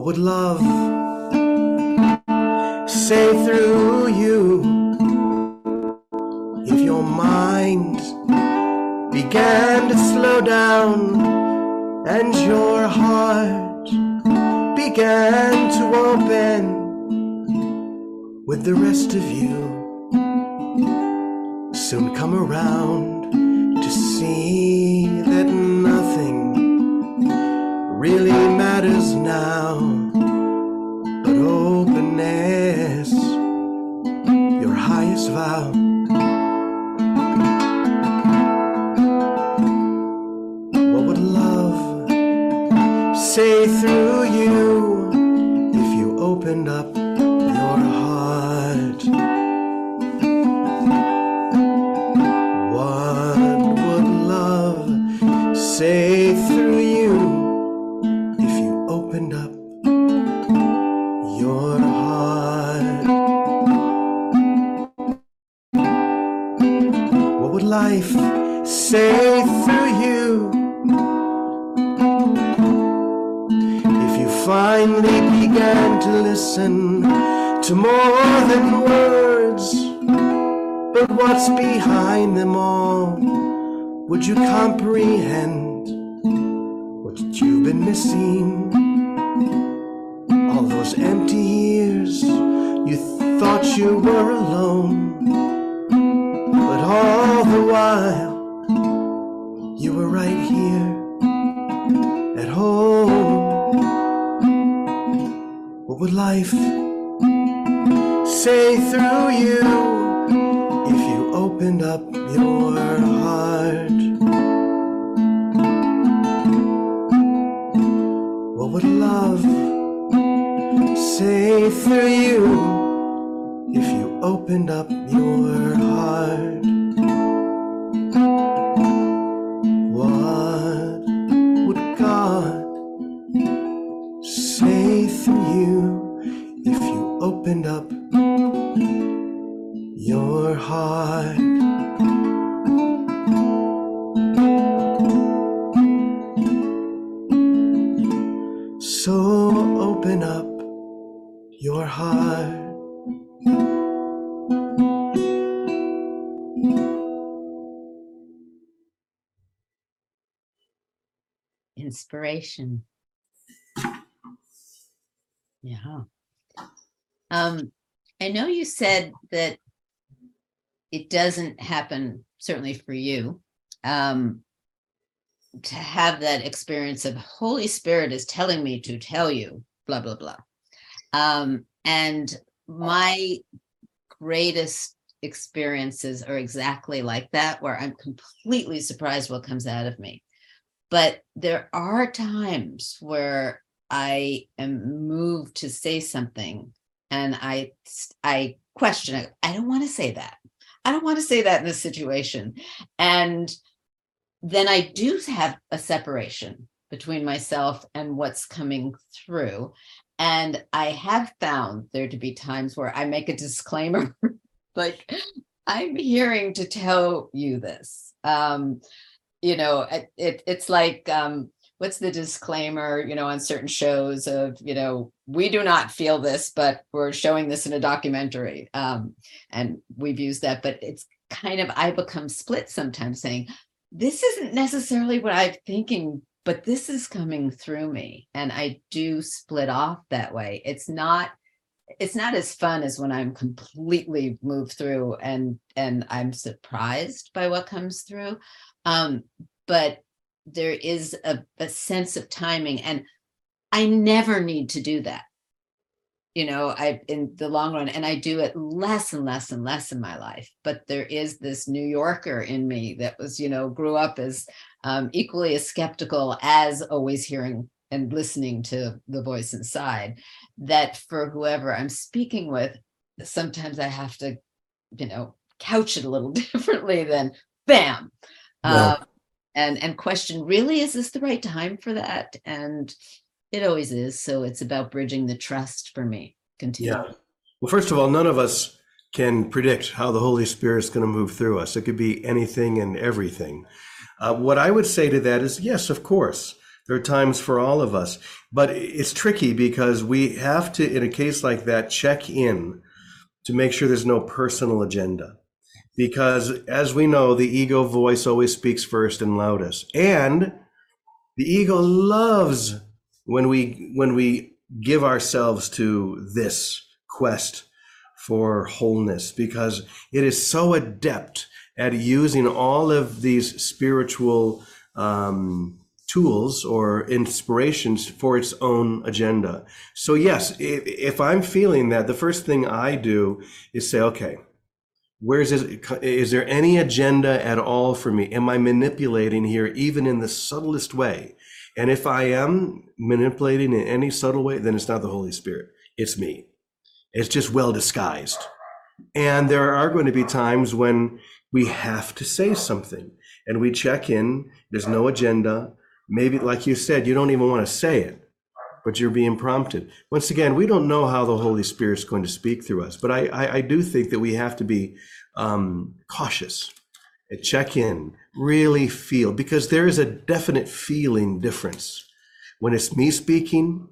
Would love say through you if your mind began to slow down and your heart began to open with the rest of you. Soon come around to see that nothing really matters now vow what would love say through life. Say through you. If you finally began to listen to more than words but what's behind them all? Would you comprehend what you've been missing? All those empty years you thought you were alone while you were right here at home. What would life say through you if you opened up your heart? What would love say through you if you opened up your inspiration. Yeah. Um, I know you said that it doesn't happen, certainly for you, um, to have that experience of Holy Spirit is telling me to tell you, blah, blah, blah. Um, and my greatest experiences are exactly like that, where I'm completely surprised what comes out of me but there are times where I am moved to say something and I I question it. I don't want to say that. I don't want to say that in this situation. And then I do have a separation between myself and what's coming through. And I have found there to be times where I make a disclaimer like, I'm hearing to tell you this. Um, you know it, it it's like um what's the disclaimer you know on certain shows of you know we do not feel this but we're showing this in a documentary um and we've used that but it's kind of i become split sometimes saying this isn't necessarily what i'm thinking but this is coming through me and i do split off that way. It's not it's not as fun as when i'm completely moved through and and i'm surprised by what comes through um, but there is a, a sense of timing, and I never need to do that. you know, I in the long run, and I do it less and less and less in my life. But there is this New Yorker in me that was, you know, grew up as um, equally as skeptical as always hearing and listening to the voice inside. That for whoever I'm speaking with, sometimes I have to, you know, couch it a little differently than bam. Yeah. Um, and and question really is this the right time for that and it always is so it's about bridging the trust for me continue Yeah. Well, first of all, none of us can predict how the Holy spirit is going to move through us. It could be anything and everything. Uh, what I would say to that is yes, of course. There are times for all of us, but it's tricky because we have to, in a case like that, check in to make sure there's no personal agenda. Because as we know, the ego voice always speaks first and loudest. And the ego loves when we when we give ourselves to this quest for wholeness because it is so adept at using all of these spiritual um, tools or inspirations for its own agenda. So yes, if, if I'm feeling that, the first thing I do is say, okay, where's this, is there any agenda at all for me? Am I manipulating here, even in the subtlest way? And if I am manipulating in any subtle way, then it's not the Holy Spirit. It's me. It's just well disguised. And there are going to be times when we have to say something and we check in. There's no agenda. Maybe, like you said, you don't even want to say it, but you're being prompted. Once again, we don't know how the Holy Spirit's going to speak through us, but I, I, I do think that we have to be um, cautious check in, really feel, because there is a definite feeling difference when it's me speaking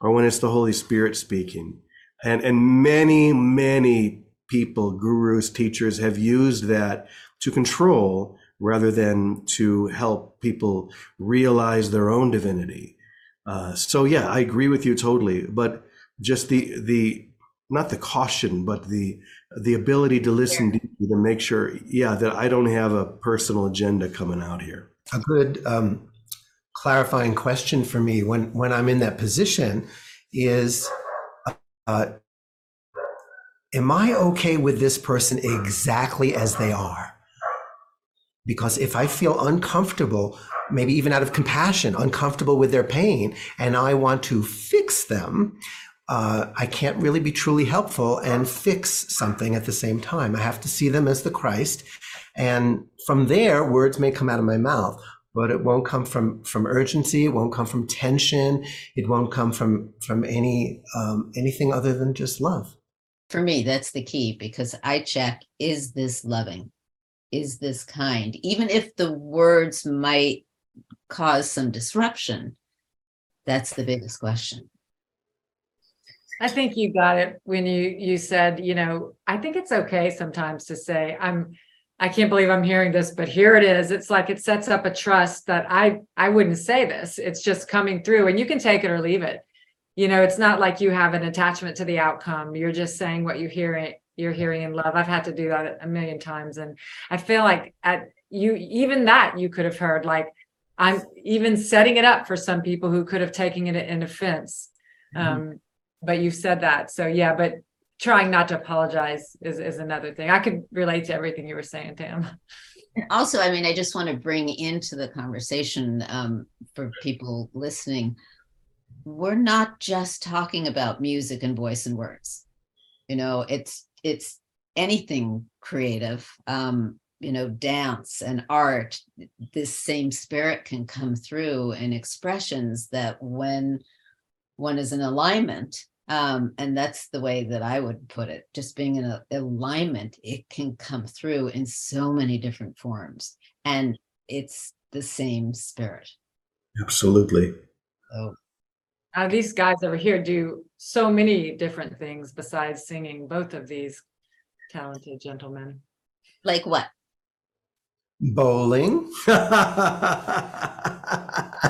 or when it's the Holy Spirit speaking. And, and many, many people, gurus, teachers have used that to control rather than to help people realize their own divinity. Uh, so yeah, I agree with you totally. But just the the not the caution, but the the ability to listen deeply to make sure, yeah, that I don't have a personal agenda coming out here. A good um, clarifying question for me when when I'm in that position is, uh, am I okay with this person exactly as they are? Because if I feel uncomfortable, maybe even out of compassion, uncomfortable with their pain, and I want to fix them, uh, I can't really be truly helpful and fix something at the same time. I have to see them as the Christ. And from there, words may come out of my mouth, but it won't come from, from urgency. It won't come from tension. It won't come from, from any, um, anything other than just love. for me that's the key because i check is this loving is this kind even if the words might cause some disruption that's the biggest question I think you got it when you you said, you know, I think it's okay sometimes to say, I'm I can't believe I'm hearing this, but here it is. It's like it sets up a trust that I I wouldn't say this. It's just coming through and you can take it or leave it. You know, it's not like you have an attachment to the outcome. You're just saying what you hear it you're hearing in love. I've had to do that a million times and I feel like at you even that you could have heard like I'm even setting it up for some people who could have taken it in offense. Um, but you said that. So yeah, but trying not to apologize is, is another thing. I could relate to everything you were saying, Tam. And also i mean i just want to bring into the conversation um, for people listening we're not just talking about music and voice and words you know it's it's anything creative um you know dance and art this same spirit can come through in expressions that when one is in alignment um and that's the way that i would put it just being in a, alignment it can come through in so many different forms and it's the same spirit Absolutely. so Uh, these guys over here do so many different things besides singing, both of these talented gentlemen. like what Bowling.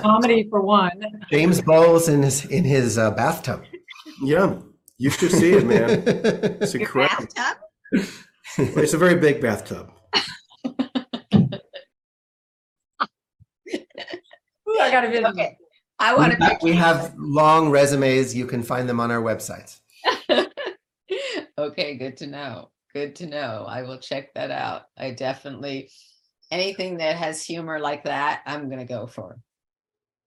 Comedy for one. James bowls in his in his uh, bathtub. yeah, you should see it, man. It's your incredible. bathtub It's a very big bathtub. Ooh, I gotta visit. okay i want to we have long resumes. You can find them on our websites. Okay, good to know. Good to know. I will check that out. I definitely, anything that has humor like that, I'm gonna go for.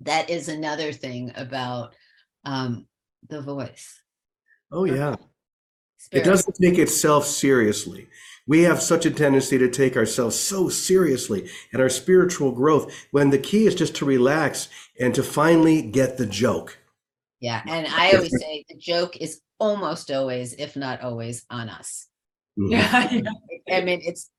That is another thing about um the voice. Oh, yeah. It doesn't take itself seriously. We have such a tendency to take ourselves so seriously and our spiritual growth when the key is just to relax and to finally get the joke. Yeah, and I always say the joke is almost always, if not always, on us. Mhm. Yeah. I mean, it's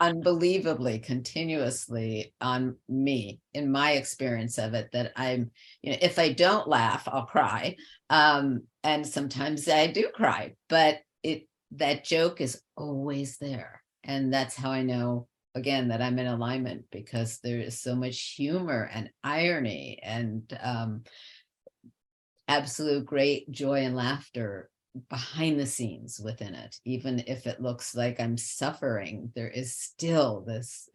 unbelievably continuously on me in my experience of it that I'm, you know, if I don't laugh, I'll cry. Um, and sometimes I do cry, but it that joke is always there. And that's how I know again that I'm in alignment because there is so much humor and irony and um absolute great joy and laughter behind the scenes within it even if it looks like i'm suffering there is still this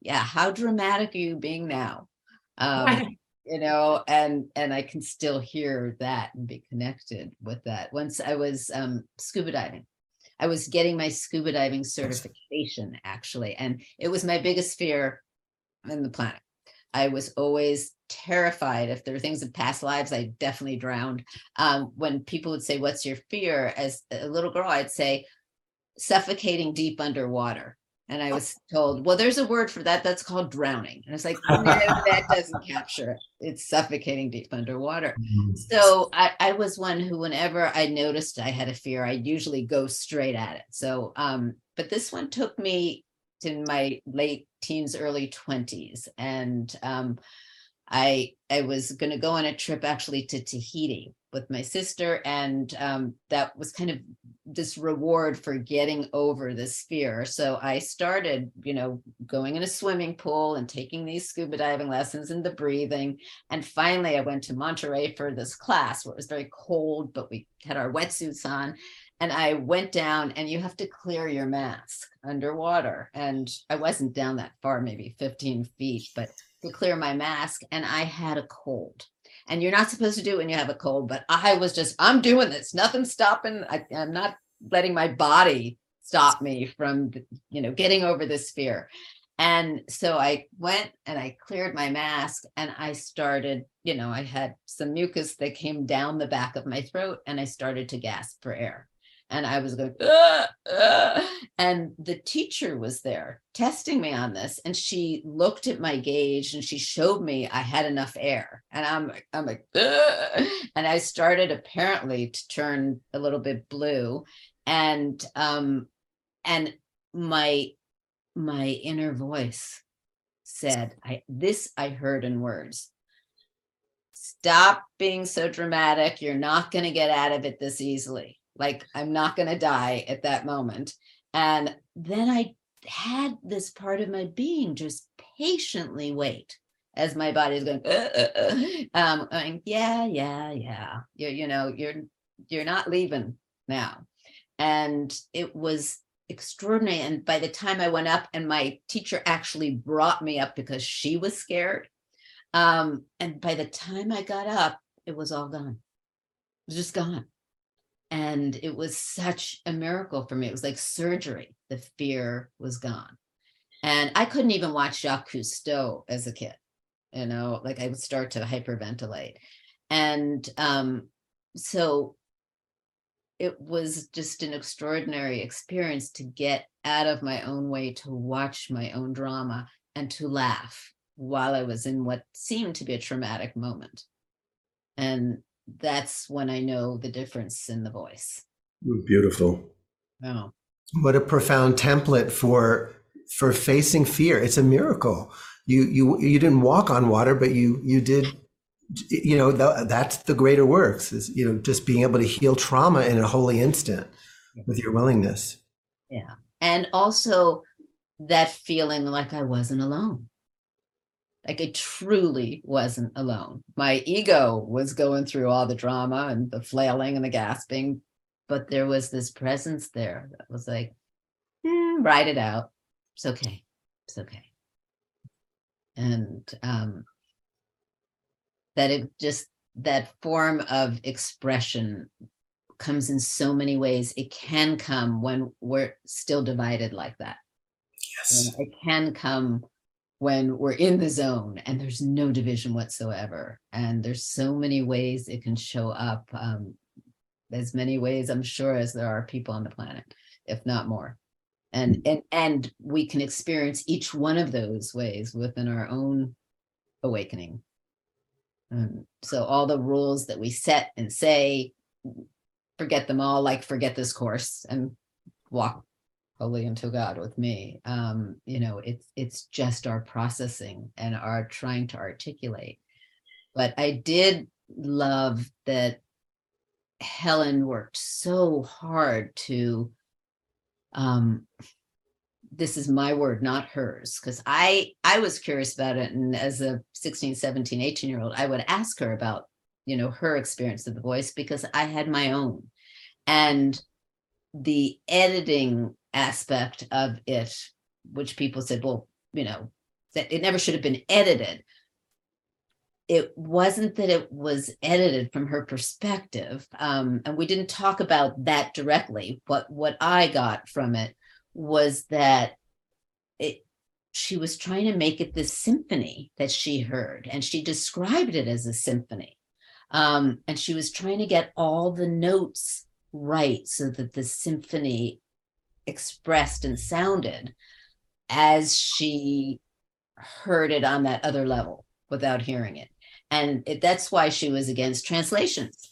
yeah how dramatic are you being now? Um you know and and i can still hear that and be connected with that. Once i was um scuba diving i was getting my scuba diving certification actually and it was my biggest fear in the planet. I was always terrified. If there were things in past lives, I definitely drowned. Um, when people would say, What's your fear? As a little girl, I'd say, suffocating deep underwater. And I was told, Well, there's a word for that. That's called drowning. And I was like, No, that doesn't capture it. It's suffocating deep underwater. So I, I was one who, whenever I noticed I had a fear, I'd usually go straight at it. So, um, but this one took me to my late teens, early twenties, and um, I I was going to go on a trip actually to Tahiti with my sister, and um, that was kind of this reward for getting over this fear. So I started, you know, going in a swimming pool and taking these scuba diving lessons and the breathing. And finally, I went to Monterey for this class where it was very cold, but we had our wetsuits on. And I went down, and you have to clear your mask underwater. And I wasn't down that far, maybe 15 feet, but to clear my mask, and I had a cold. And you're not supposed to do it when you have a cold, but I was just, I'm doing this. Nothing's stopping. I, I'm not letting my body stop me from, you know, getting over this fear. And so I went and I cleared my mask and I started, you know, I had some mucus that came down the back of my throat and I started to gasp for air. And I was going, "Ah, ah." and the teacher was there testing me on this. And she looked at my gauge and she showed me I had enough air. And I'm like, I'm like, "Ah." and I started apparently to turn a little bit blue. And um, and my my inner voice said, I this I heard in words. Stop being so dramatic. You're not going to get out of it this easily. Like I'm not going to die at that moment. And then I had this part of my being just patiently wait as my body is going, "Uh, uh, uh," um, going, yeah, yeah, yeah. You, you know, you're you're not leaving now. And it was extraordinary. And by the time I went up, and my teacher actually brought me up because she was scared. Um, and by the time I got up, it was all gone. It was just gone. And it was such a miracle for me. It was like surgery. The fear was gone. And I couldn't even watch Jacques Cousteau as a kid. You know, like I would start to hyperventilate. And um, so it was just an extraordinary experience to get out of my own way to watch my own drama and to laugh while I was in what seemed to be a traumatic moment. And that's when I know the difference in the voice. Beautiful. Wow. What a profound template for for facing fear. It's a miracle. You you you didn't walk on water, but you you did. You know th- that's the greater works. Is you know just being able to heal trauma in a holy instant with your willingness. yeah. And also that feeling like I wasn't alone. Like I truly wasn't alone. My ego was going through all the drama and the flailing and the gasping, but there was this presence there that was like, "Hmm, ride it out. It's okay. It's okay. And um, that it just that form of expression comes in so many ways. It can come when we're still divided like that. Yes. It can come when we're in the zone and there's no division whatsoever. And there's so many ways it can show up. Um, as many ways, I'm sure, as there are people on the planet, if not more. And and and we can experience each one of those ways within our own awakening. Um, so all the rules that we set and say, forget them all, like forget this course and walk holy unto God with me. Um, you know, it's it's just our processing and our trying to articulate. But I did love that Helen worked so hard to um this is my word not hers because i i was curious about it and as a 16 17 18 year old i would ask her about you know her experience of the voice because i had my own and the editing aspect of it which people said well you know that it never should have been edited. It wasn't that it was edited from her perspective um, and we didn't talk about that directly but what i got from it was that it she was trying to make it this symphony that she heard and she described it as a symphony. Um, and she was trying to get all the notes right so that the symphony expressed and sounded as she heard it on that other level without hearing it. And it, that's why she was against translations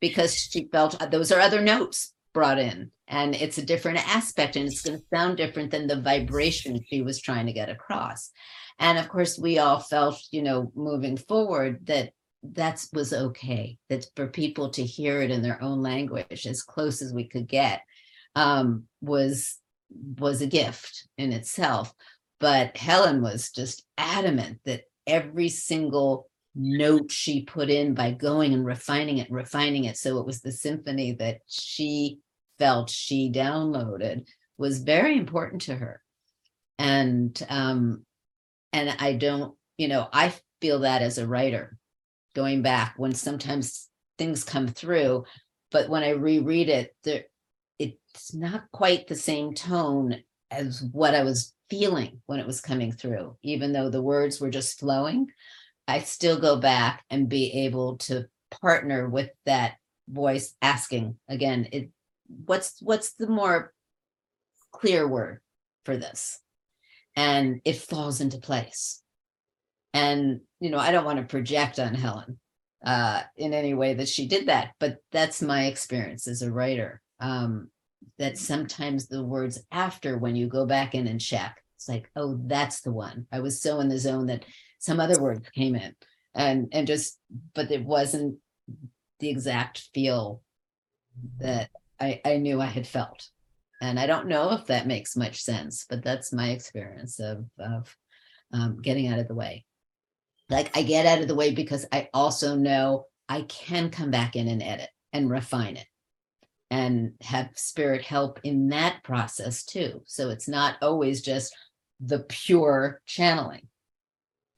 because she felt uh, those are other notes brought in and it's a different aspect and it's going to sound different than the vibration she was trying to get across. And of course we all felt you know moving forward that that was okay that for people to hear it in their own language as close as we could get um, was was a gift in itself. But helen was just adamant that every single note she put in by going and refining it and refining it so it was the symphony that she felt she downloaded was very important to her. And um and i don't you know i feel that as a writer going back when sometimes things come through but when i reread it there it's not quite the same tone as what i was feeling when it was coming through even though the words were just flowing I still go back and be able to partner with that voice asking again, it what's what's the more clear word for this? And it falls into place. And you know, I don't want to project on Helen uh in any way that she did that, but that's my experience as a writer. Um that sometimes the words after when you go back in and check, it's like, oh, that's the one. I was so in the zone that some other word came in and and just but it wasn't the exact feel that I, I knew I had felt. And I don't know if that makes much sense, but that's my experience of of um, getting out of the way. Like I get out of the way because I also know I can come back in and edit and refine it and have spirit help in that process too. So it's not always just the pure channeling.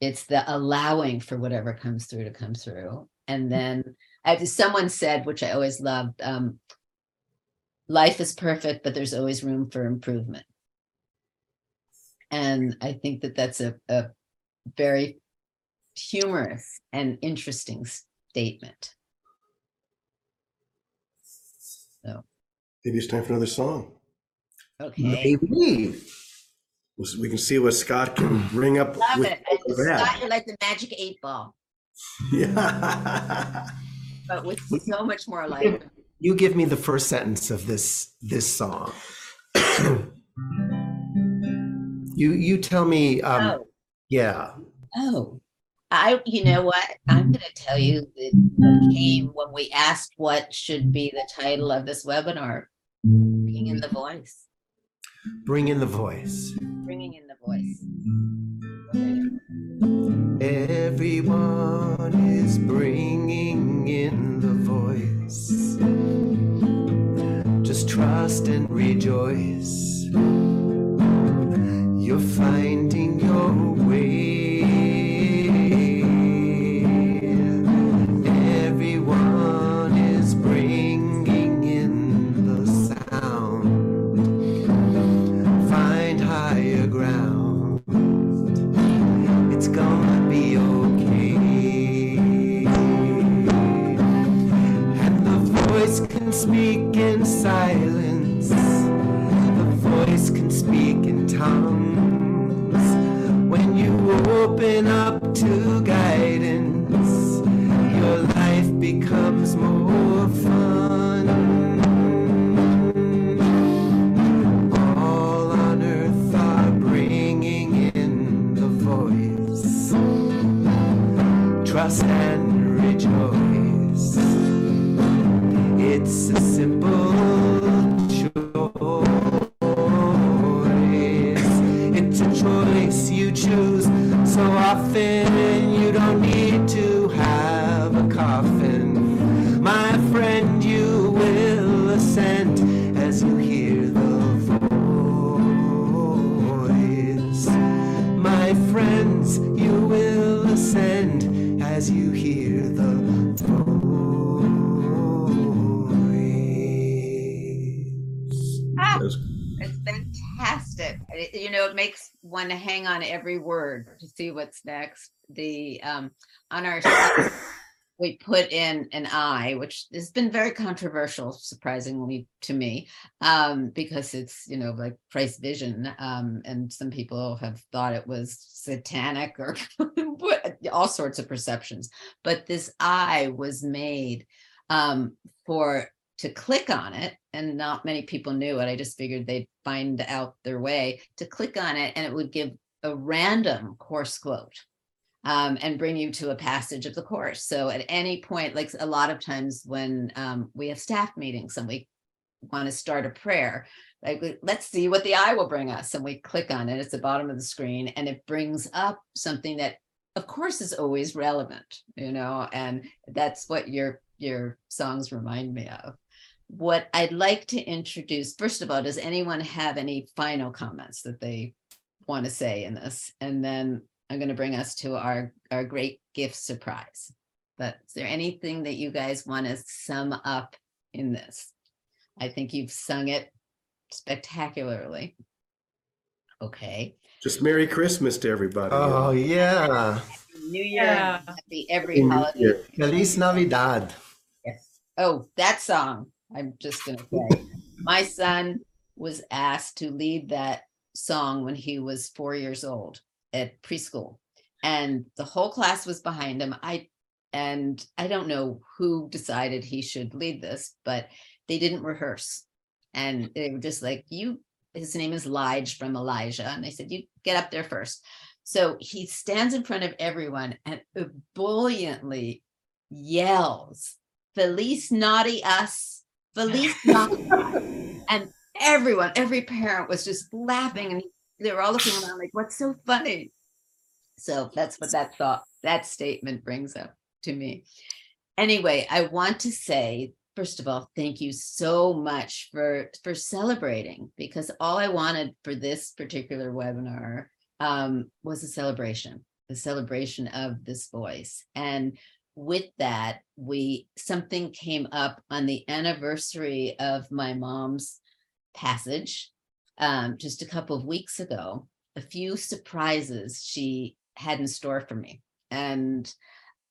It's the allowing for whatever comes through to come through. And then I, someone said which i always loved um, life is perfect but there's always room for improvement. And i think that that's a, a very humorous and interesting statement so Maybe it's time for another song. okay Maybe. We can see what Scott can bring up. love with it and that. Scott, you're like the magic eight ball Yeah. but with so much more life You give me the first sentence of this this song. you you tell me. Um, oh Yeah. Oh, I, you know what? I'm going to tell you that came when we asked what should be the title of this webinar bringing in the voice, Bring in the voice. bringing in the voice. Everyone is bringing in the voice. Just trust and rejoice. You're finding your way. What's next. The um on our site, we put in an I, which has been very controversial, surprisingly to me, um, because it's you know like Christ's vision, um, and some people have thought it was satanic or all sorts of perceptions. But this I was made um, for to click on it, and not many people knew it. I just figured they'd find out their way to click on it, and it would give a random course quote um, and bring you to a passage of the course. So at any point, like a lot of times when um, we have staff meetings and we want to start a prayer, like let's see what the eye will bring us, and we click on it. It's the bottom of the screen, and it brings up something that, of course, is always relevant, you know, and that's what your your songs remind me of. What I'd like to introduce, first of all, does anyone have any final comments that they want to say in this? And then I'm going to bring us to our, our great gift surprise. But is there anything that you guys want to sum up in this? I think you've sung it spectacularly. Okay. Just Merry Christmas to everybody. Oh, yeah. New Year, Yeah. happy every Happy holiday. Year. Feliz Navidad. Yes. Oh, that song. I'm just gonna say, my son was asked to lead that song when he was four years old at preschool. And the whole class was behind him. I and I don't know who decided he should lead this, but they didn't rehearse. And they were just like, you, his name is Lige from Elijah. And they said, you get up there first. So he stands in front of everyone and ebulliently yells, Feliz naughty us, Feliz naughty us. And everyone, every parent was just laughing and they were all looking around like, what's so funny? So that's what that thought, that statement brings up to me. Anyway, I want to say, first of all, thank you so much for for celebrating because all I wanted for this particular webinar um, was a celebration, a celebration of this voice. And with that, we something came up on the anniversary of my mom's passage um, just a couple of weeks ago. A few surprises she had in store for me, and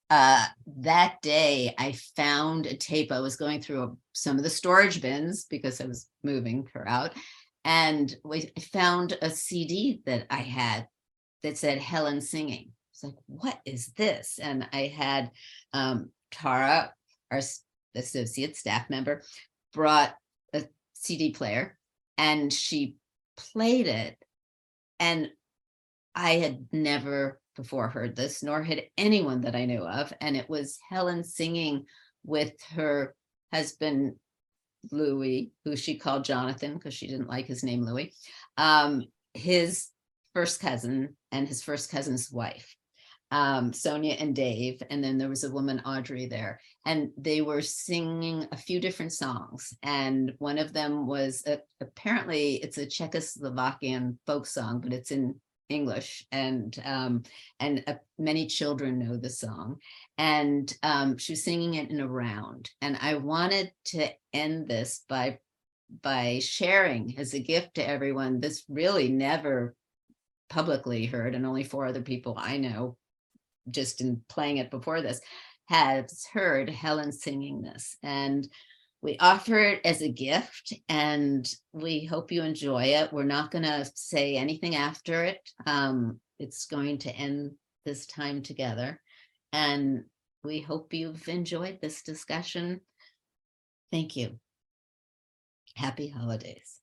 uh, that day I found a tape. I was going through a, some of the storage bins because I was moving her out, and we found a CD that I had that said Helen singing. It's like, what is this? And I had um, Tara, our associate staff member, brought CD player and she played it. And I had never before heard this, nor had anyone that I knew of. And it was Helen singing with her husband, Louis, who she called Jonathan because she didn't like his name, Louis, um, his first cousin and his first cousin's wife, um, Sonia and Dave. And then there was a woman, Audrey, there. And they were singing a few different songs. And one of them was a, apparently it's a Czechoslovakian folk song, but it's in English, and um, and uh, many children know the song. And um, she was singing it in a round. And I wanted to end this by by sharing as a gift to everyone. This really never publicly heard, and only four other people I know, just in playing it before this, has heard Helen singing this. And we offer it as a gift and we hope you enjoy it. We're not going to say anything after it. Um, it's going to end this time together. And we hope you've enjoyed this discussion. Thank you. Happy holidays.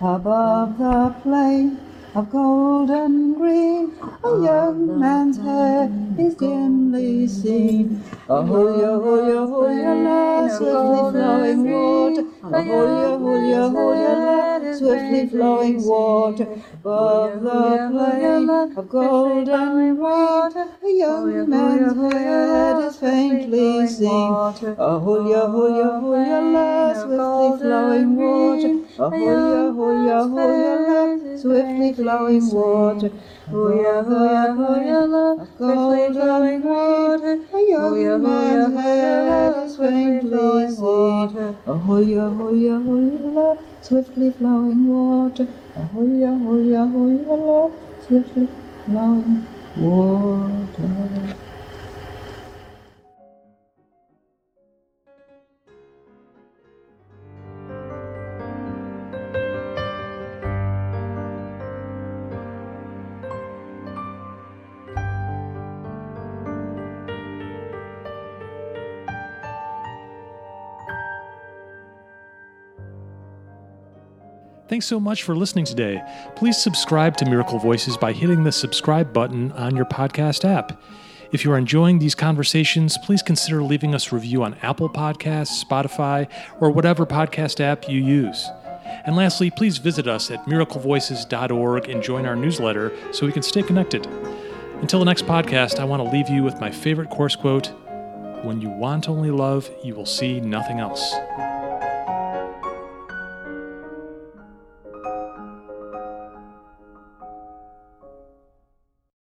Above the plain of golden green, a young man's head is dimly seen. A hoya, hoya, hoya, la, swiftly flowing water. A hoya, hoya, hoya, la, swiftly flowing water. Above the plain of golden green, a young man's head is faintly seen. A hoya, hoya, hoya, la, swiftly flowing water. A hoya, hoya, hoya, la, swiftly flowing water. Hoya, hoya, hoya, la, swiftly flowing water. A young man's head is faintly seen. A hoya, hoya, swiftly flowing water. A hoya, hoya, swiftly flowing water. Thanks so much for listening today. Please subscribe to Miracle Voices by hitting the subscribe button on your podcast app. If you are enjoying these conversations, please consider leaving us a review on Apple Podcasts, Spotify, or whatever podcast app you use. And lastly, please visit us at miraclevoices.org and join our newsletter so we can stay connected. Until the next podcast, I want to leave you with my favorite course quote When you want only love, you will see nothing else.